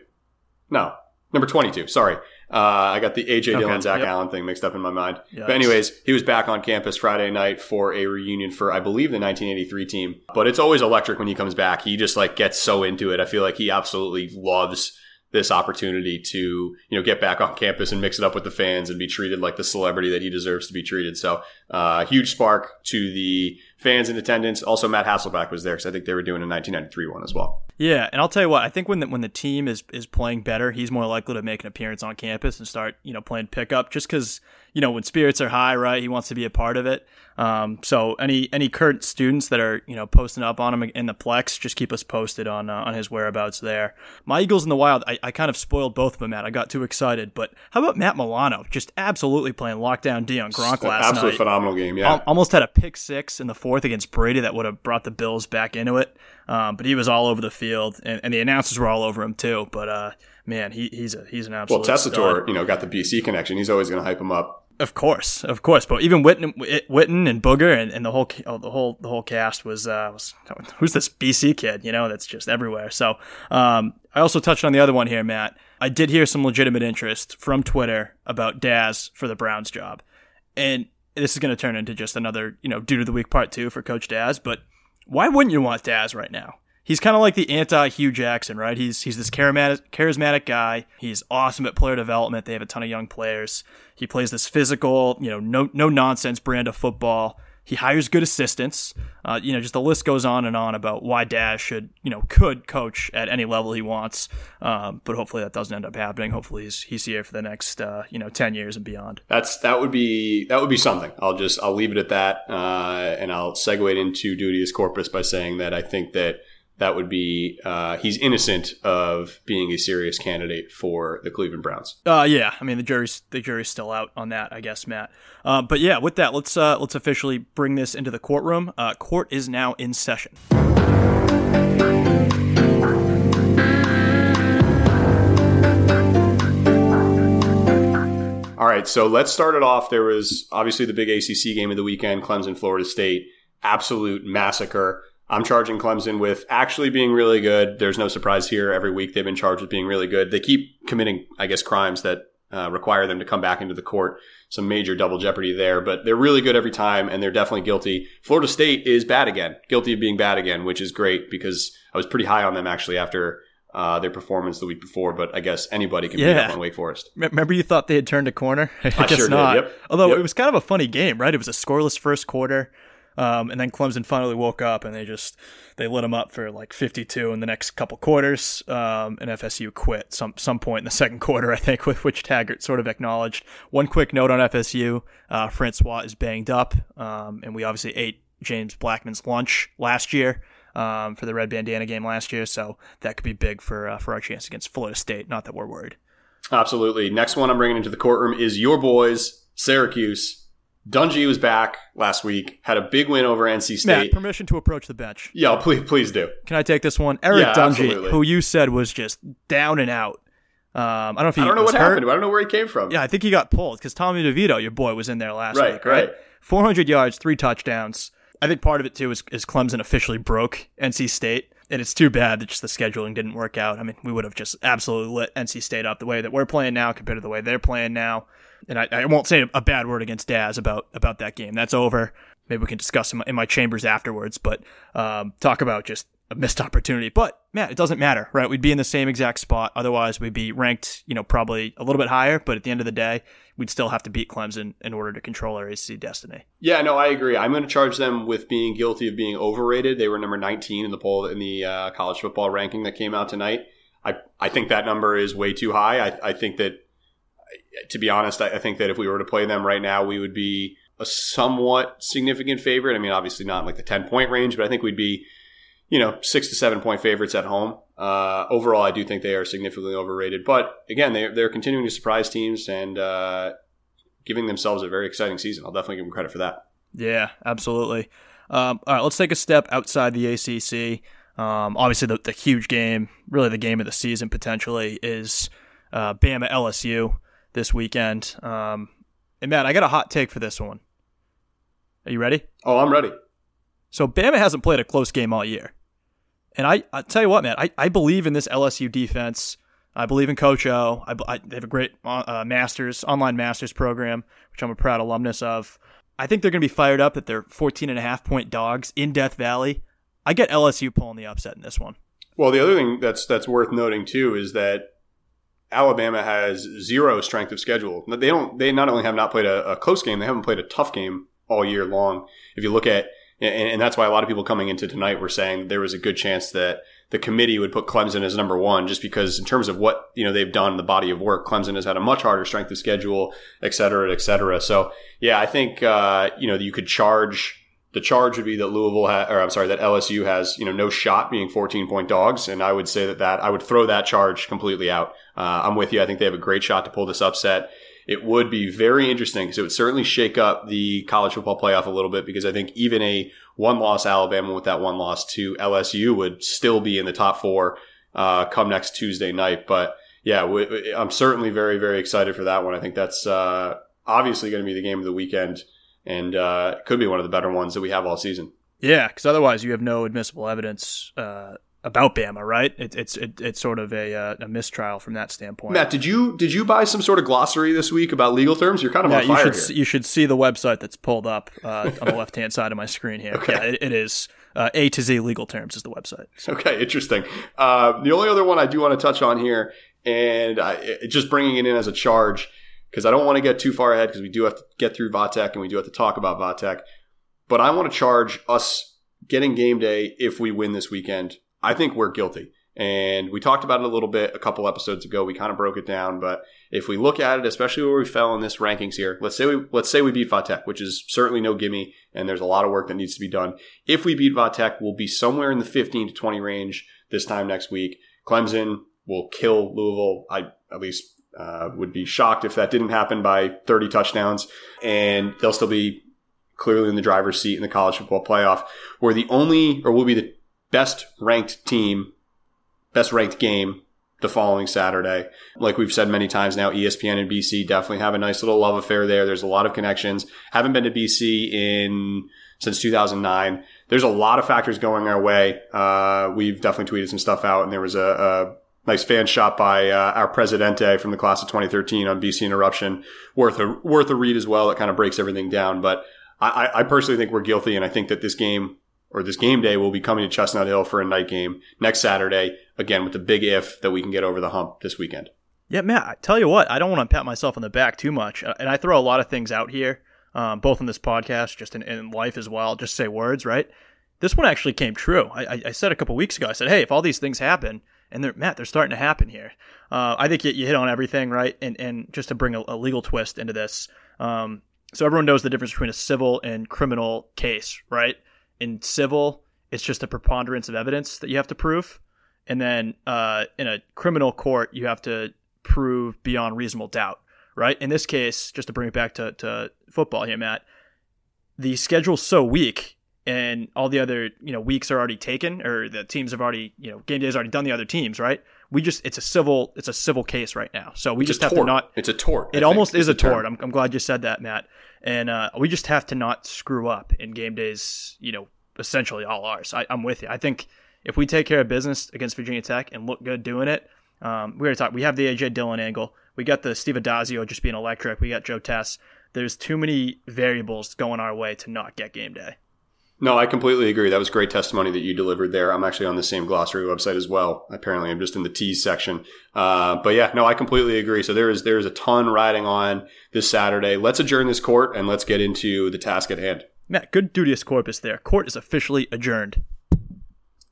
No, number 22. Sorry. Uh, I got the AJ Dillon, okay, Zach yep. Allen thing mixed up in my mind. Yikes. But anyways, he was back on campus Friday night for a reunion for, I believe, the 1983 team. But it's always electric when he comes back. He just like gets so into it. I feel like he absolutely loves this opportunity to you know get back on campus and mix it up with the fans and be treated like the celebrity that he deserves to be treated. So, uh, huge spark to the fans in attendance. Also, Matt Hasselbeck was there because I think they were doing a 1993 one as well. Yeah, and I'll tell you what, I think when the, when the team is is playing better, he's more likely to make an appearance on campus and start you know playing pickup just because you know when spirits are high, right? He wants to be a part of it. Um, so any any current students that are you know posting up on him in the Plex, just keep us posted on uh, on his whereabouts there. My Eagles in the Wild, I, I kind of spoiled both of them, Matt. I got too excited, but how about Matt Milano? Just absolutely playing lockdown D on Gronk last absolute night. phenomenal game. Yeah, almost had a pick six in the fourth against Brady that would have brought the Bills back into it. Um, but he was all over the field, and, and, the announcers were all over him too. But uh, man, he, he's a he's an absolute. Well, Tessitore, you know, got the BC connection. He's always going to hype him up. Of course, of course, but even Witten, Witten and Booger and, and the whole oh, the whole the whole cast was, uh, was who's this BC kid? You know, that's just everywhere. So um, I also touched on the other one here, Matt. I did hear some legitimate interest from Twitter about Daz for the Browns job, and this is going to turn into just another you know due to the week part two for Coach Daz. But why wouldn't you want Daz right now? He's kind of like the anti Hue Jackson, right? He's he's this charismatic guy. He's awesome at player development. They have a ton of young players. He plays this physical, you know, no no nonsense brand of football. He hires good assistants. Uh, you know, just the list goes on and on about why Daz should, you know, could coach at any level he wants. Um, but hopefully that doesn't end up happening. Hopefully he's he's here for the next, uh, you know, ten years and beyond. That's that would be that would be something. I'll just I'll leave it at that, uh, and I'll segue into duty as Corpus by saying that I think that that would be uh, he's innocent of being a serious candidate for the Cleveland Browns. Uh, yeah, I mean the jury's the jury's still out on that, I guess, Matt. Uh, but yeah, with that, let's uh, let's officially bring this into the courtroom. Uh, court is now in session. All right, so let's start it off. There was obviously the big ACC game of the weekend, Clemson, Florida State, absolute massacre. I'm charging Clemson with actually being really good. There's no surprise here. Every week they've been charged with being really good. They keep committing, I guess, crimes that uh, require them to come back into the court. Some major double jeopardy there, but they're really good every time, and they're definitely guilty. Florida State is bad again, guilty of being bad again, which is great because I was pretty high on them actually after uh, their performance the week before. But I guess anybody can yeah. beat up on Wake Forest. Remember, you thought they had turned a corner? I, I guess sure not. Did, yep. Although yep. it was kind of a funny game, right? It was a scoreless first quarter. Um, and then Clemson finally woke up and they just they lit them up for like 52 in the next couple quarters. Um, and FSU quit some some point in the second quarter, I think, with which Taggart sort of acknowledged. One quick note on FSU: uh, Francois is banged up, um, and we obviously ate James Blackman's lunch last year. Um, for the red bandana game last year, so that could be big for uh, for our chance against Florida State. Not that we're worried. Absolutely. Next one I'm bringing into the courtroom is your boys, Syracuse. Dungey was back last week, had a big win over NC State. Matt, permission to approach the bench. Yeah, please, please do. Can I take this one? Eric yeah, Dungey, absolutely. who you said was just down and out. Um, I don't know if he I don't know what hurt. happened. I don't know where he came from. Yeah, I think he got pulled because Tommy DeVito, your boy, was in there last right, week, right? right? 400 yards, three touchdowns. I think part of it too is, is Clemson officially broke NC State, and it's too bad that just the scheduling didn't work out. I mean, we would have just absolutely lit NC State up the way that we're playing now compared to the way they're playing now and I, I won't say a bad word against Daz about about that game. That's over. Maybe we can discuss in my, in my chambers afterwards. But um, talk about just a missed opportunity. But man, it doesn't matter, right? We'd be in the same exact spot. Otherwise, we'd be ranked, you know, probably a little bit higher. But at the end of the day, we'd still have to beat Clemson in order to control our ACC destiny. Yeah, no, I agree. I'm going to charge them with being guilty of being overrated. They were number 19 in the poll in the uh, college football ranking that came out tonight. I I think that number is way too high. I, I think that to be honest, I, think that if we were to play them right now, we would be a somewhat significant favorite. I mean, obviously not like the 10 point range, but I think we'd be, you know, six to seven point favorites at home. Uh, overall, I do think they are significantly overrated. But again, they, they're continuing to surprise teams and uh, giving themselves a very exciting season. I'll definitely give them credit for that. Yeah, absolutely. Um, all right, let's take a step outside the ACC. Um, obviously, the, the, huge game, really the game of the season potentially, is uh, Bama LSU this weekend. Um, and Matt, I got a hot take for this one. Are you ready? Oh, I'm ready. So Bama hasn't played a close game all year. And I, I tell you what, man, I, I believe in this LSU defense. I believe in Coach O. I, I, they have a great uh, masters, online masters program, which I'm a proud alumnus of. I think they're going to be fired up that they're 14 and a half point dogs in Death Valley. I get LSU pulling the upset in this one. Well, the other thing that's that's worth noting too is that Alabama has zero strength of schedule. They don't. They not only have not played a, a close game, they haven't played a tough game all year long. If you look at, and, and, that's why a lot of people coming into tonight were saying there was a good chance that the committee would put Clemson as number one, just because in terms of what you know they've done, the body of work, Clemson has had a much harder strength of schedule, et cetera, et cetera. So yeah, I think uh, you know you could charge the charge would be that Louisville ha- or I'm sorry, that LSU has, you know, no shot being 14 point dogs. And I would say that that I would throw that charge completely out. Uh, I'm with you. I think they have a great shot to pull this upset. It would be very interesting because it would certainly shake up the college football playoff a little bit because I think even a one loss Alabama with that one loss to LSU would still be in the top four, uh, come next Tuesday night. But yeah, I'm certainly very, very excited for that one. I think that's, uh, obviously going to be the game of the weekend and uh, it could be one of the better ones that we have all season. Yeah, because otherwise you have no admissible evidence uh, about Bama, right? It, it's it, it's sort of a, uh, a mistrial from that standpoint. Matt, did you did you buy some sort of glossary this week about legal terms? You're kind of yeah, on fire you should here. you should see the website that's pulled up uh, on the left hand side of my screen here. Okay. Yeah, it, it is. Uh, a to Z legal terms is the website. So. Okay, interesting. Uh, the only other one I do want to touch on here, and I, just bringing it in as a charge because I don't want to get too far ahead because we do have to get through Va Tech and we do have to talk about Va Tech. But I want to charge us getting game day if we win this weekend. I think we're guilty. And we talked about it a little bit a couple episodes ago. We kind of broke it down, but if we look at it, especially where we fell in this rankings here, let's say we let's say we beat Va Tech, which is certainly no gimme, and there's a lot of work that needs to be done. If we beat Va Tech, we'll be somewhere in the 15 to 20 range this time next week. Clemson will kill Louisville. I at least uh, would be shocked if that didn't happen by 30 touchdowns, and they'll still be clearly in the driver's seat in the college football playoff. We're the only, or will be the best ranked team, best ranked game the following Saturday. Like we've said many times now, ESPN and BC definitely have a nice little love affair there. There's a lot of connections. Haven't been to BC in since 2009. There's a lot of factors going our way. Uh, we've definitely tweeted some stuff out, and there was a, a nice fan shot by uh, our presidente from the class of 2013 on BC Interruption, worth a worth a read as well. It kind of breaks everything down. But I, I personally think we're guilty, and I think that this game or this game day will be coming to Chestnut Hill for a night game next Saturday. Again, with the big if that we can get over the hump this weekend. Yeah, Matt. I tell you what, I don't want to pat myself on the back too much, and I throw a lot of things out here, um, both in this podcast, just in, in life as well. Just say words, right? This one actually came true. I, I said a couple weeks ago. I said, "Hey, if all these things happen, and they're Matt, they're starting to happen here. Uh, I think you, you, hit on everything right, and and just to bring a, a legal twist into this, um, so everyone knows the difference between a civil and criminal case, right? In civil, it's just a preponderance of evidence that you have to prove, and then uh, in a criminal court, you have to prove beyond reasonable doubt, right? In this case, just to bring it back to, to football here, Matt, the schedule's so weak and all the other you know weeks are already taken or the teams have already you know game day's already done the other teams right? We just it's a civil it's a civil case right now. So we it's just have tort. to not it's a tort it almost is a tort. I'm, I'm glad you said that matt. And uh, we just have to not screw up in game days you know essentially all ours. I, i'm with you. I think if we take care of business against virginia tech and look good doing it um, we already talked we have the aj dillon angle. We got the steve Addazio just being electric. We got joe tess. There's too many variables going our way to not get game day no, I completely agree. That was great testimony that you delivered there. I'm actually on the same glossary website as well. Apparently, I'm just in the tease section. Uh, but yeah, no, I completely agree. So there is there is a ton riding on this Saturday. Let's adjourn this court and let's get into the task at hand. Matt, good duteous corpus there. Court is officially adjourned.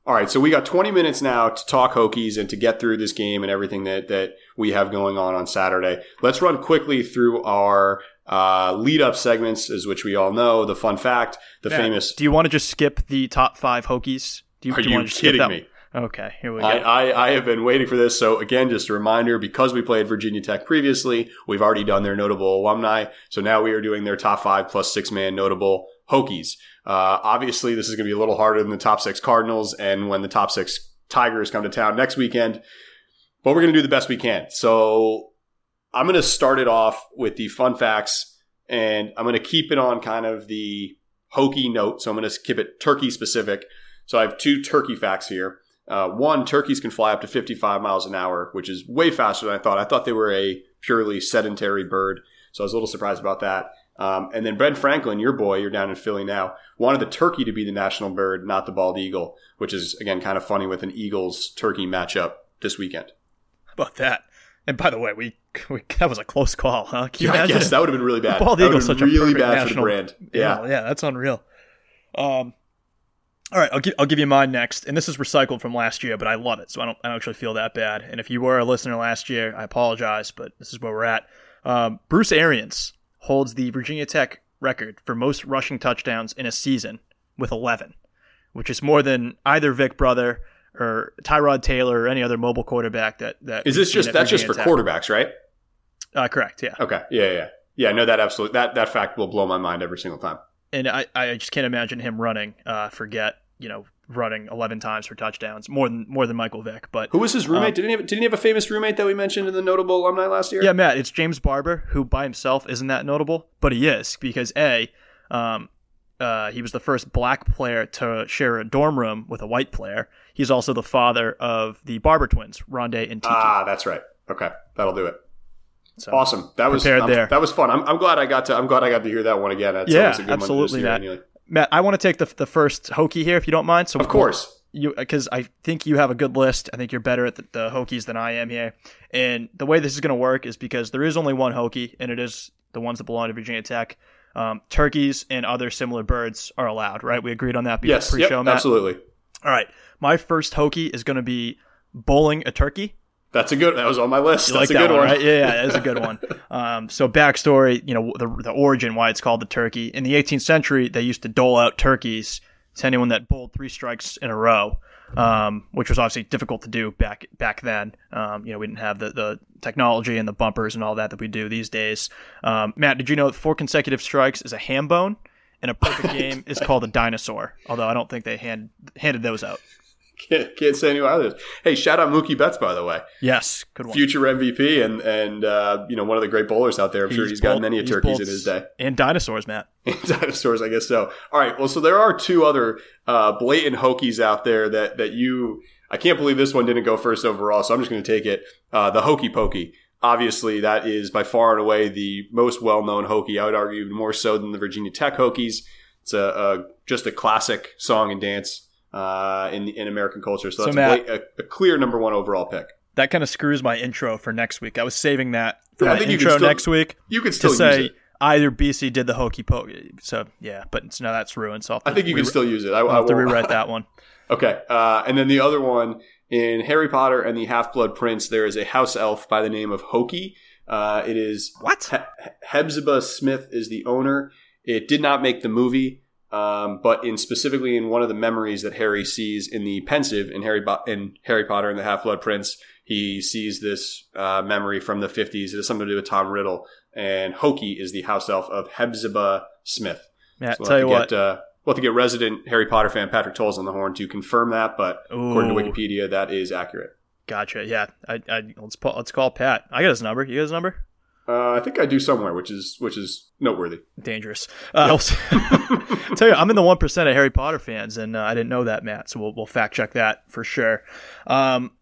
All right, so we got 20 minutes now to talk Hokies and to get through this game and everything that that we have going on on Saturday. Let's run quickly through our uh, lead up segments, as which we all know, the fun fact, the Yeah. famous. Do you want to just skip the top five Hokies? Do you, Are do you, you want to just skip kidding me? Okay, here we go. I, I, I have been waiting for this. So again, just a reminder, because we played Virginia Tech previously, we've already done their notable alumni. So now we are doing their top five plus six man notable Hokies. Uh, obviously this is going to be a little harder than the top six Cardinals and when the top six Tigers come to town next weekend, but we're going to do the best we can. So I'm going to start it off with the fun facts and I'm going to keep it on kind of the hokey note. So I'm going to keep it turkey specific. So I have two turkey facts here. Uh, one, turkeys can fly up to 55 miles an hour, which is way faster than I thought. I thought they were a purely sedentary bird, so I was a little surprised about that. Um, and then Ben Franklin, your boy, you're down in Philly now, wanted the turkey to be the national bird, not the bald eagle, which is again kind of funny with an Eagles turkey matchup this weekend. About that? And by the way, we that was a close call, huh? Can you Yeah, imagine? guess that would have been really bad. Bald Eagle's such been a really bad for the brand. yeah, Yeah. yeah, that's unreal. Um, all right, I'll give I'll give you mine next, and this is recycled from last year, but I love it, so I don't I don't actually feel that bad. And if you were a listener last year, I apologize, but this is where we're at. Um, Bruce Arians holds the Virginia Tech record for most rushing touchdowns in a season with 11, which is more than either Vick brother or Tyrod Taylor or any other mobile quarterback that that Is this just at that's just for Tech. quarterbacks, right? Uh, correct, yeah. Okay. Yeah, yeah, yeah. No, that absolutely that that fact will blow my mind every single time. and I, I just can't imagine him running. Uh, forget you know running eleven times for touchdowns more than more than Michael Vick. But Who was his roommate? Um, didn't he have, didn't he have a famous roommate that we mentioned in the notable alumni last year? yeah, Matt, it's James Barber who by himself isn't that notable, but he is because a um, uh, he was the first black player to share a dorm room with a white player. He's also the father of the Barber twins, Rondé and Tiki. Ah, that's right. Okay, that'll do it. So, Awesome. That was Prepared I'm- there. That was fun. I'm, I'm glad I got to. I'm glad I got to hear that one again. That's Yeah, a good absolutely, Matt. annually. Matt, I want to take the the first hokey here if you don't mind. So Of course. you because I think you have a good list. I think you're better at the, the Hokies than I am here. And the way this is going to work is because there is only one Hokie, and it is the ones that belong to Virginia Tech. Um, turkeys and other similar birds are allowed, right? We agreed on that before Yes. pre-show, Yep, Matt. absolutely. All right, my first Hokie is going to be bowling a turkey. That's a good. That was on my list. You That's like a that good one, one. right? Yeah, yeah, that's a good one. Um, so backstory, you know, the the origin why it's called the turkey. In the 18th century, they used to dole out turkeys to anyone that bowled three strikes in a row, um, which was obviously difficult to do back back then. Um, you know, we didn't have the, the technology and the bumpers and all that that we do these days. Um, Matt, did you know that four consecutive strikes is a ham bone? And a perfect game is called a dinosaur. Although I don't think they hand, handed those out. Can't, can't say any others. Hey, shout out Mookie Betts by the way, Yes, good one. future MVP and and uh, you know one of the great bowlers out there. I'm sure he's got many a turkeys in his day. And dinosaurs, Matt. dinosaurs, I guess so. All right. Well, so there are two other uh, blatant Hokies out there that that you. I can't believe this one didn't go first overall, so I'm just going to take it. Uh, the Hokey Pokey. Obviously, that is by far and away the most well-known Hokie. I would argue even more so than the Virginia Tech Hokies. It's a, a just a classic song and dance uh, in in American culture. So So, that's Matt- a, a, clear number one overall pick. That kind of screws my intro for next week. I was saving that for Yeah, I my intro still- next week You could still use say it. either BC did the hokey pokey. So yeah, but now that's ruined. So I'll I think you to can still use it. I, I'll I have to rewrite that one. Okay. Uh, and then the other one in Harry Potter and the Half Blood Prince, there is a house elf by the name of Hokey. Uh, it is What? He- Hepzibah Smith is the owner. It did not make the movie, um, but in specifically in one of the memories that Harry sees in the Pensieve in Harry Bo- in Harry Potter and the Half Blood Prince, he sees this uh, memory from the fifties. It has something to do with Tom Riddle, and Hokey is the house elf of Hepzibah Smith. Matt, So tell you we'll have what. to Get, uh, we'll have to get resident Harry Potter fan Patrick Tolles on the horn to confirm that, but according to Wikipedia, that is accurate. Gotcha. Yeah, I, I let's let's call Pat. I got his number. You got his number? Uh, I think I do somewhere, which is which is noteworthy. Dangerous. Uh, I'll tell you, I'm in the one percent of Harry Potter fans, and uh, I didn't know that, Matt. So we'll, we'll fact check that for sure. Um,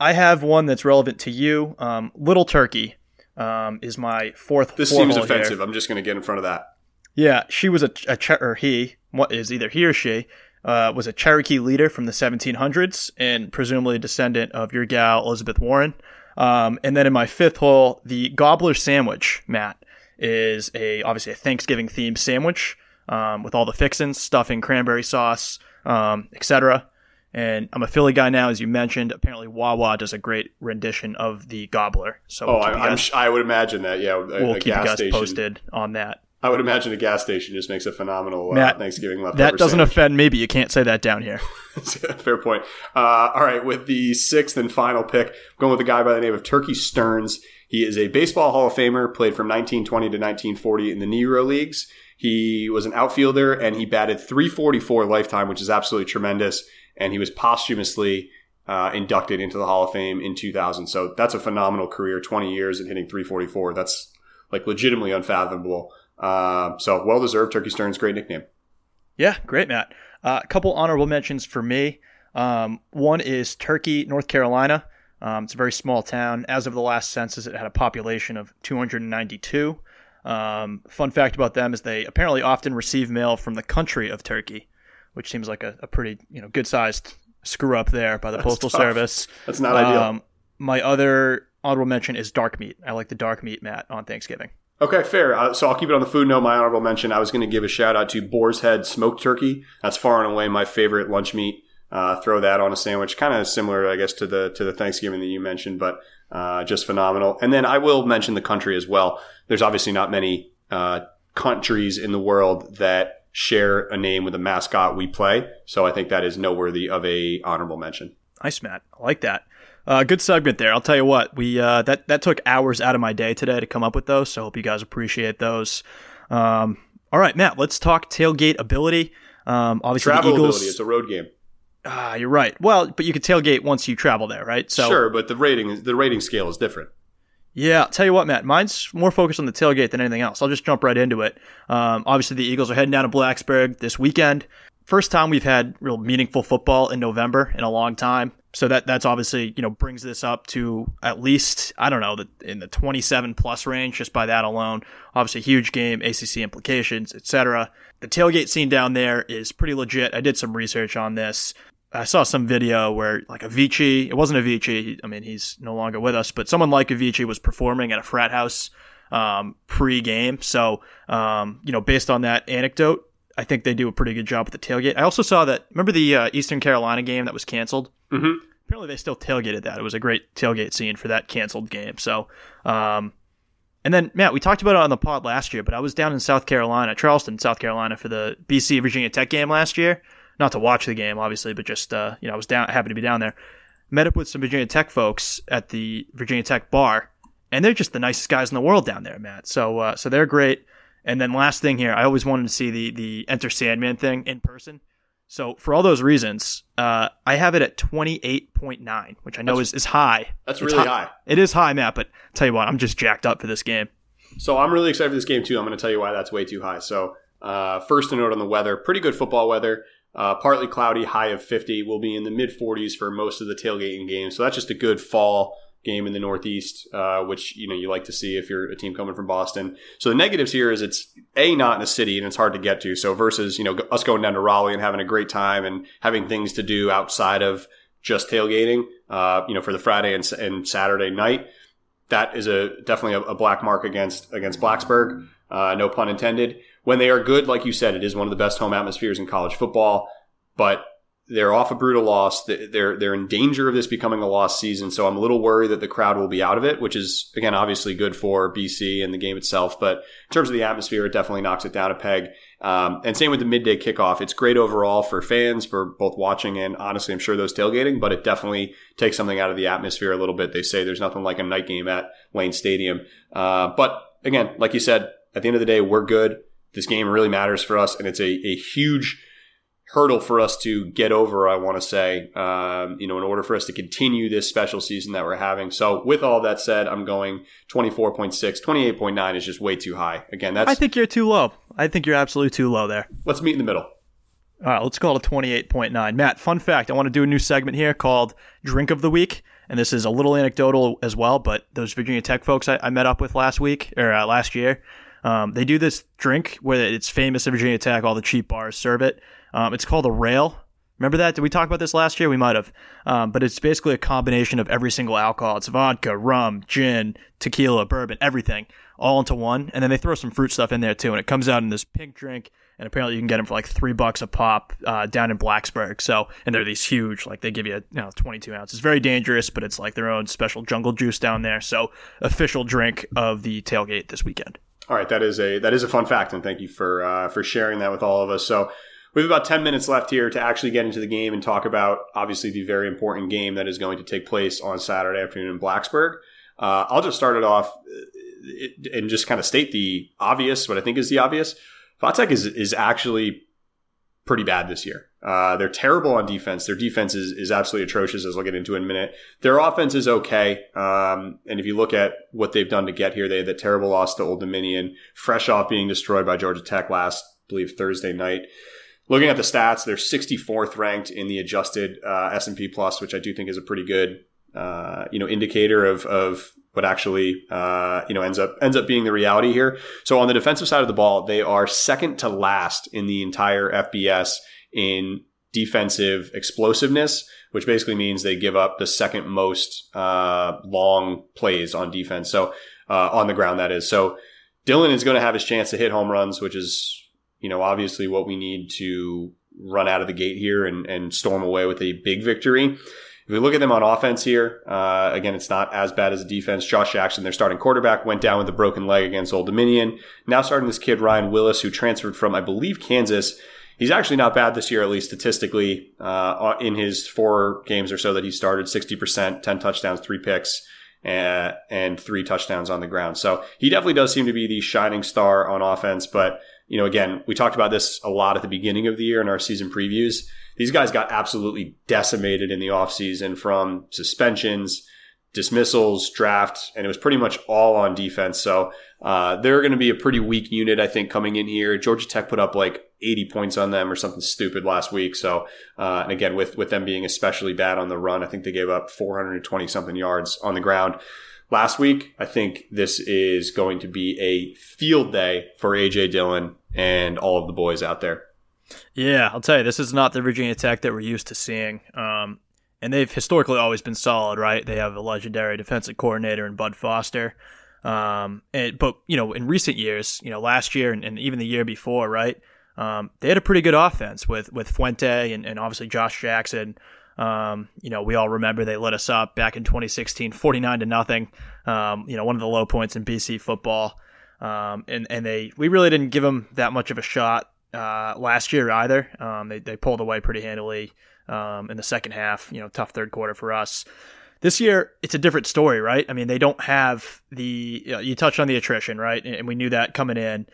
I have one that's relevant to you. Um, Little Turkey um, is my fourth. This seems hole here. offensive. I'm just going to get in front of that. Yeah, she was a, a Cher- or he, what is either he or she, uh, was a Cherokee leader from the 1700s and presumably a descendant of your gal Elizabeth Warren. Um, and then in my fifth hole, the Gobbler sandwich, Matt, is a obviously a Thanksgiving themed sandwich um, with all the fixins, stuffing, cranberry sauce, um, etc. And I'm a Philly guy now, as you mentioned. Apparently, Wawa does a great rendition of the Gobbler. So Oh, we'll I, guys, sh- I would imagine that. Yeah, a, we'll a keep you guys station. posted on that. I would imagine a gas station just makes a phenomenal uh, Matt, Thanksgiving leftover. That doesn't sandwich. offend me, but you can't say that down here. Fair point. Uh, all right, with the sixth and final pick, I'm going with a guy by the name of Turkey Stearns. He is a baseball Hall of Famer, played from 1920 to 1940 in the Negro Leagues. He was an outfielder and he batted 344 lifetime, which is absolutely tremendous. And he was posthumously uh, inducted into the Hall of Fame in 2000. So that's a phenomenal career, 20 years and hitting 344. That's like legitimately unfathomable. Uh, so well deserved. Turkey Stearns great nickname. Yeah, great, Matt. Uh, a couple honorable mentions for me. Um, one is Turkey, North Carolina. Um, it's a very small town. As of the last census, it had a population of 292. Um, fun fact about them is they apparently often receive mail from the country of Turkey, which seems like a, a pretty you know good sized screw up there by the postal tough. service. That's not ideal. Um, my other honorable mention is dark meat. I like the dark meat, Matt, on Thanksgiving. Okay, fair. Uh, so I'll keep it on the food note. My honorable mention, I was going to give a shout out to Boar's Head Smoked Turkey. That's far and away my favorite lunch meat. Uh, throw that on a sandwich, kind of similar, I guess, to the to the Thanksgiving that you mentioned, but uh, just phenomenal. And then I will mention the country as well. There's obviously not many uh, countries in the world that share a name with a mascot we play, so I think that is noteworthy of a honorable mention. Nice, Matt. I like that. Uh, good segment there. I'll tell you what. We uh, that that took hours out of my day today to come up with those. So I hope you guys appreciate those. Um, all right, Matt. Let's talk tailgate ability. Um, obviously, Travel Eagles. ability, it's a road game. Ah, you're right. Well, but you can tailgate once you travel there, right? So sure, but the rating the rating scale is different. Yeah, I'll tell you what, Matt. Mine's more focused on the tailgate than anything else. I'll just jump right into it. Um, obviously, the Eagles are heading down to Blacksburg this weekend. First time we've had real meaningful football in November in a long time. So that that's obviously you know brings this up to at least I don't know the, in the 27 plus range just by that alone. Obviously, huge game, ACC implications, etc. The tailgate scene down there is pretty legit. I did some research on this. I saw some video where like Avicii, it wasn't Avicii. I mean, he's no longer with us, but someone like Avicii was performing at a frat house um, pre-game. So, um, you know, based on that anecdote, I think they do a pretty good job with the tailgate. I also saw that. Remember the uh, Eastern Carolina game that was canceled? Mhm. apparently they still tailgated that. It was a great tailgate scene for that canceled game. So, um, and then Matt, we talked about it on the pod last year, but I was down in South Carolina, Charleston, South Carolina, for the BC Virginia Tech game last year. Not to watch the game, obviously, but just uh, you know, I was down, happened to be down there. Met up with some Virginia Tech folks at the Virginia Tech bar, and they're just the nicest guys in the world down there, Matt. So, uh, so they're great. And then last thing here, I always wanted to see the the Enter Sandman thing in person. So for all those reasons, uh, I have it at 28.9, which I know is, is high. That's It's really high. It is high, Matt, but tell you what, I'm just jacked up for this game. So I'm really excited for this game too. I'm going to tell you why that's way too high. So uh, first, a note on the weather: pretty good football weather. Uh, partly cloudy, high of 50. We'll be in the mid 40s for most of the tailgating games. So that's just a good fall game in the Northeast, uh, which you know you like to see if you're a team coming from Boston. So the negatives here is it's a not in a city and it's hard to get to. So versus you know us going down to Raleigh and having a great time and having things to do outside of just tailgating, uh, you know, for the Friday and, and Saturday night. That is a definitely a, a black mark against against Blacksburg. Uh, no pun intended. When they are good, like you said, it is one of the best home atmospheres in college football. But they're off a brutal loss. They're they're in danger of this becoming a lost season. So I'm a little worried that the crowd will be out of it, which is again obviously good for BC and the game itself. But in terms of the atmosphere, it definitely knocks it down a peg. Um, and same with the midday kickoff. It's great overall for fans, for both watching and honestly, I'm sure those tailgating. But it definitely takes something out of the atmosphere a little bit. They say there's nothing like a night game at Lane Stadium. Uh, but again, like you said, at the end of the day, we're good. This game really matters for us, and it's a, a huge hurdle for us to get over, I want to say, um, you know, in order for us to continue this special season that we're having. So, with all that said, I'm going 24.6. 28.9 is just way too high. Again, that's. I think you're too low. I think you're absolutely too low there. Let's meet in the middle. All right, let's call it a 28.9. Matt, fun fact I want to do a new segment here called Drink of the Week. And this is a little anecdotal as well, but those Virginia Tech folks I, I met up with last week or uh, last year, um, they do this drink where it's famous at Virginia Tech. All the cheap bars serve it. Um, it's called a rail. Remember that? Did we talk about this last year? We might have. Um, but it's basically a combination of every single alcohol. It's vodka, rum, gin, tequila, bourbon, everything all into one. And then they throw some fruit stuff in there too. And it comes out in this pink drink. And apparently you can get them for like three bucks a pop uh, down in Blacksburg. So, and they're these huge, like they give you, you know, 22 ounces. It's very dangerous, but it's like their own special jungle juice down there. So, official drink of the tailgate this weekend. All right, that is a that is a fun fact, and thank you for uh, for sharing that with all of us. So we have about 10 minutes left here to actually get into the game and talk about obviously the very important game that is going to take place on Saturday afternoon in Blacksburg. Uh, I'll just start it off uh, and just kind of state the obvious, what I think is the obvious. Va Tech is, is actually pretty bad this year. Uh, they're terrible on defense. Their defense is, is absolutely atrocious, as I'll get into in a minute. Their offense is okay. Um, and if you look at what they've done to get here, they had that terrible loss to Old Dominion, fresh off being destroyed by Georgia Tech last, I believe, Thursday night. Looking at the stats, they're 64th ranked in the adjusted uh, S&P Plus, which I do think is a pretty good, uh, you know, indicator of, of what actually, uh, you know, ends up ends up being the reality here. So on the defensive side of the ball, they are second to last in the entire FBS in defensive explosiveness, which basically means they give up the second most uh, long plays on defense. So uh, on the ground, that is. So Dillon is going to have his chance to hit home runs, which is you know, obviously what we need to run out of the gate here and, and storm away with a big victory. If we look at them on offense here, uh, again, it's not as bad as a defense. Josh Jackson, their starting quarterback, went down with a broken leg against Old Dominion. Now starting this kid, Ryan Willis, who transferred from, I believe, Kansas. He's actually not bad this year, at least statistically, uh, in his four games or so that he started 60%, 10 touchdowns, three picks, uh, and three touchdowns on the ground. So he definitely does seem to be the shining star on offense, but you know, again, we talked about this a lot at the beginning of the year in our season previews. These guys got absolutely decimated in the offseason from suspensions, dismissals, draft, and it was pretty much all on defense. So uh, they're going to be a pretty weak unit, I think, coming in here. Georgia Tech put up like 80 points on them or something stupid last week. So, uh, and again, with, with them being especially bad on the run, I think they gave up 420 something yards on the ground last week. I think this is going to be a field day for AJ Dillon and all of the boys out there. Yeah, I'll tell you, this is not the Virginia Tech that we're used to seeing. Um, and they've historically always been solid, right? They have a legendary defensive coordinator in Bud Foster. Um, and, but, you know, in recent years, you know, last year and, and even the year before, right? Um, they had a pretty good offense with, with Fuente and, and obviously Josh Jackson. Um, you know, we all remember they lit us up back in 2016, 49 to nothing. Um, you know, one of the low points in BC football. Um, and, and they, we really didn't give them that much of a shot, uh, last year either. Um, they, they pulled away pretty handily, um, in the second half, you know, tough third quarter for us. This year, it's a different story, right? I mean, they don't have the, you, know, you touched on the attrition, right? And we knew that coming in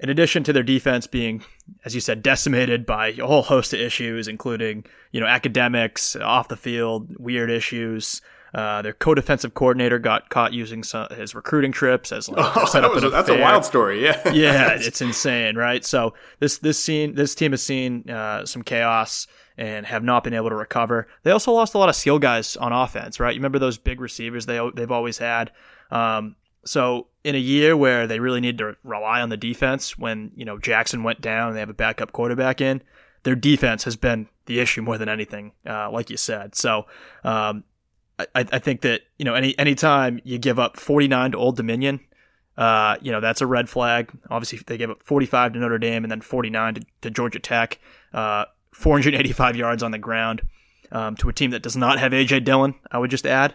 in addition to their defense being, as you said, decimated by a whole host of issues, including you know academics, off the field, weird issues. Uh, their co-defensive coordinator got caught using some, his recruiting trips as like oh, that was, that's a wild story. Yeah, yeah, it's insane, right? So this this scene this team has seen uh, some chaos and have not been able to recover. They also lost a lot of skill guys on offense, right? You remember those big receivers they they've always had. Um, so in a year where they really need to rely on the defense, when you know Jackson went down and they have a backup quarterback in, their defense has been the issue more than anything, uh, like you said. So um, I, I, think that you know any anytime you give up 49 to Old Dominion, uh, you know that's a red flag. Obviously, they gave up 45 to Notre Dame and then 49 to, to Georgia Tech, uh, 485 yards on the ground um, to a team that does not have AJ Dillon. I would just add.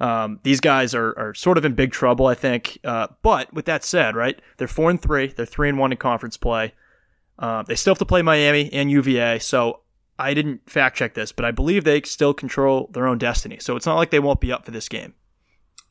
Um, these guys are, are sort of in big trouble, I think. Uh, but with that said, right, they're four and three. They're three and one in conference play. Uh, they still have to play Miami and UVA. So I didn't fact check this, but I believe they still control their own destiny. So it's not like they won't be up for this game.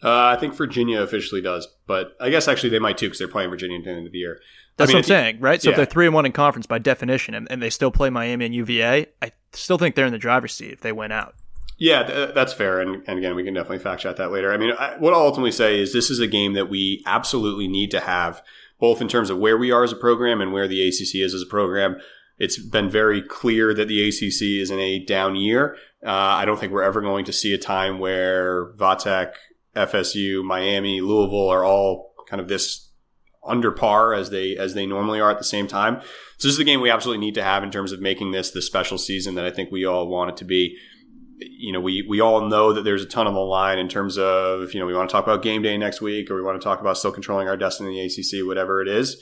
Uh, I think Virginia officially does, but I guess actually they might too because they're playing Virginia at the end of the year. That's I mean, what I'm saying, right? So yeah. if they're three and one in conference by definition, and, and, they still play Miami and UVA, I still think they're in the driver's seat if they win out. Yeah, th- that's fair. And, and, again, we can definitely fact check that later. I mean, I, what I'll ultimately say is this is a game that we absolutely need to have, both in terms of where we are as a program and where the ACC is as a program. It's been very clear that the ACC is in a down year. Uh, I don't think we're ever going to see a time where Va Tech, FSU, Miami, Louisville are all kind of this under par as they as they normally are at the same time. So this is the game we absolutely need to have in terms of making this the special season that I think we all want it to be you know, we, we all know that there's a ton on the line in terms of, you know, we want to talk about game day next week or we want to talk about still controlling our destiny in the ACC, whatever it is.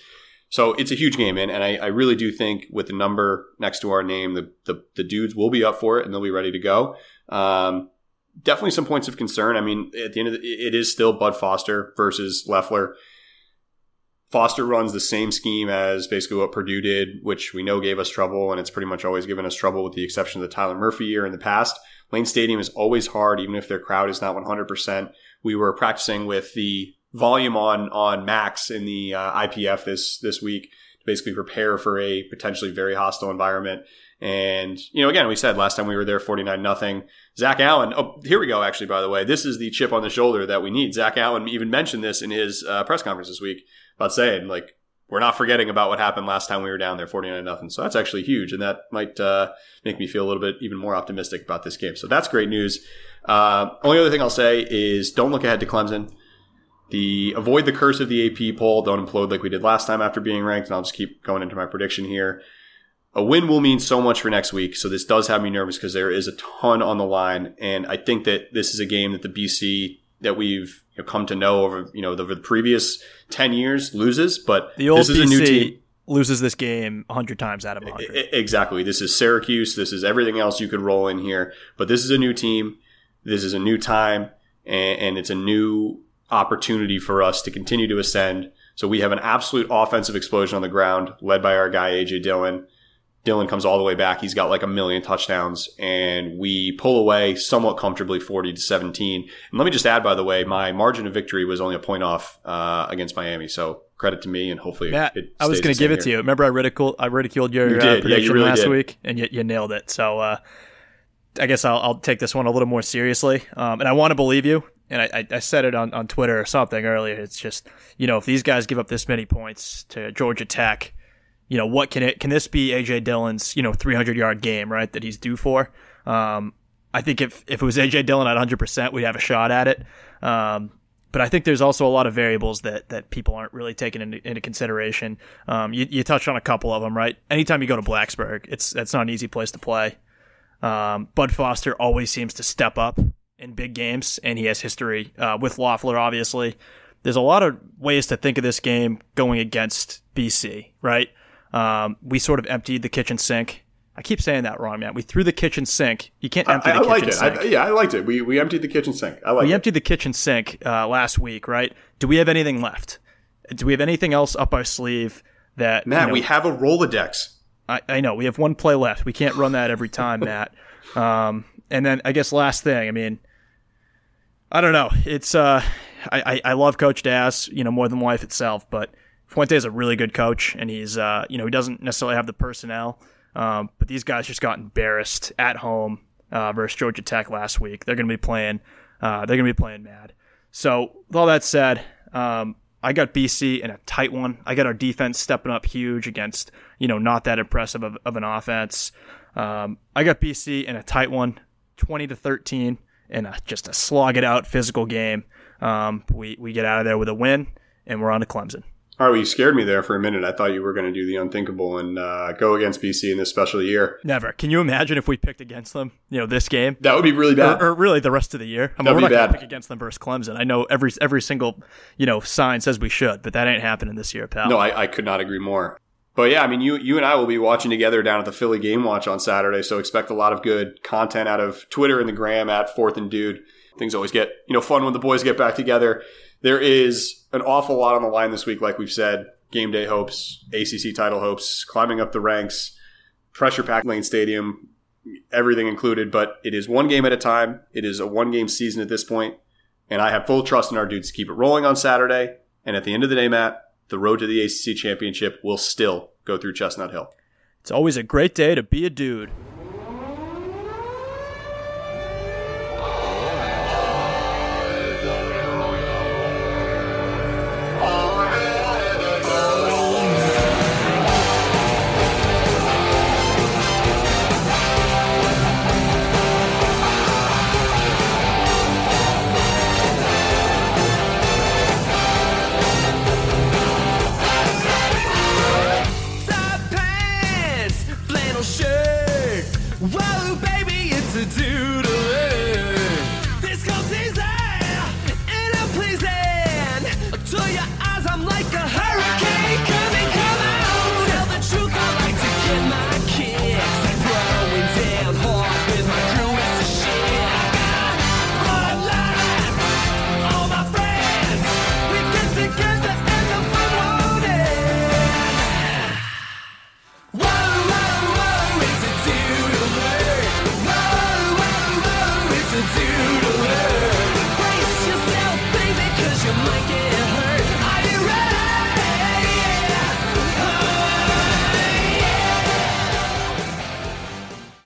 So it's a huge game, and, and I, I really do think with the number next to our name, the, the, the dudes will be up for it and they'll be ready to go. Um, definitely some points of concern. I mean, at the end of the, it is still Bud Foster versus Loeffler. Foster runs the same scheme as basically what Purdue did, which we know gave us trouble, and it's pretty much always given us trouble with the exception of the Tyler Murphy year in the past. Lane Stadium is always hard, even if their crowd is not 100%. We were practicing with the volume on on max in the uh, IPF this this week to basically prepare for a potentially very hostile environment. And you know, again, we said last time we were there, 49 nothing. Zach Allen. Oh, here we go. Actually, by the way, this is the chip on the shoulder that we need. Zach Allen even mentioned this in his uh, press conference this week about saying like we're not forgetting about what happened last time we were down there, 49 nothing. So that's actually huge. And that might uh, make me feel a little bit even more optimistic about this game. So that's great news. Uh, only other thing I'll say is don't look ahead to Clemson. The avoid the curse of the AP poll. Don't implode like we did last time after being ranked. And I'll just keep going into my prediction here. A win will mean so much for next week. So this does have me nervous because there is a ton on the line. And I think that this is a game that the BC that we've you know, come to know over you know the, over the previous ten years loses, but the old this is BC a new team. Loses this game hundred times out of hundred. Exactly. This is Syracuse. This is everything else you could roll in here, but this is a new team. This is a new time, and, and it's a new opportunity for us to continue to ascend. So we have an absolute offensive explosion on the ground, led by our guy AJ Dillon. Dillon comes all the way back. He's got like a million touchdowns and we pull away somewhat comfortably 40 to 17. And let me just add, by the way, my margin of victory was only a point off, uh, against Miami. So credit to me and hopefully Matt, I was going to give it here. to you. Remember I ridiculed, I ridiculed your you uh, prediction yeah, really last did. week and you, you nailed it. So, uh, I guess I'll, I'll, take this one a little more seriously. Um, and I want to believe you. And I, I said it on, on Twitter or something earlier. It's just, you know, if these guys give up this many points to Georgia Tech, you know, what can it, can this be AJ Dillon's, you know, 300 yard game, right? That he's due for. Um, I think if, if it was AJ Dillon at 100%, we'd have a shot at it. Um, but I think there's also a lot of variables that, that people aren't really taking into, into consideration. Um, you, you touched on a couple of them, right? Anytime you go to Blacksburg, it's, that's not an easy place to play. Um, Bud Foster always seems to step up in big games, and he has history uh, with Loeffler, obviously. There's a lot of ways to think of this game going against BC, right? Um, we sort of emptied the kitchen sink I keep saying that wrong, man. We threw the kitchen sink. You can't empty I, the I kitchen it. sink. I, yeah, I liked it. We we emptied the kitchen sink. I like we it. emptied the kitchen sink uh, last week, right? Do we have anything left? Do we have anything else up our sleeve that Matt, you know, we have a Rolodex. I, I know we have one play left. We can't run that every time, Matt. Um, and then I guess last thing, I mean, I don't know. It's uh, I, I, I love Coach Daz, you know, more than life itself, but Fuente is a really good coach, and he's uh, you know, he doesn't necessarily have the personnel, um, but these guys just got embarrassed at home uh, versus Georgia Tech last week. They're going to be playing, uh, they're going to be playing mad. So with all that said, um, I got BC in a tight one. I got our defense stepping up huge against, you know, not that impressive of, of an offense. Um, I got BC in a tight one, 20 to 13, in a, just a slog it out physical game. Um, we, we get out of there with a win, and we're on to Clemson. All right, well, you scared me there for a minute. I thought you were going to do the unthinkable and uh, go against BC in this special year. Never. Can you imagine if we picked against them, you know, this game? That would be really bad. Or, or really the rest of the year. I mean, That'd we're be not going bad. to pick against them versus Clemson. I know every every single, you know, sign says we should, but that ain't happening this year, pal. No, I, I could not agree more. But yeah, I mean, you you and I will be watching together down at the Philly Game Watch on Saturday, so expect a lot of good content out of Twitter and the Gram at Fourth and Dude. Things always get you know fun when the boys get back together. There is an awful lot on the line this week, like we've said. Game day hopes, ACC title hopes, climbing up the ranks, pressure packed Lane Stadium, everything included. But it is one game at a time. It is a one game season at this point, and I have full trust in our dudes to keep it rolling on Saturday. And at the end of the day, Matt, the road to the ACC championship will still go through Chestnut Hill. It's always a great day to be a dude.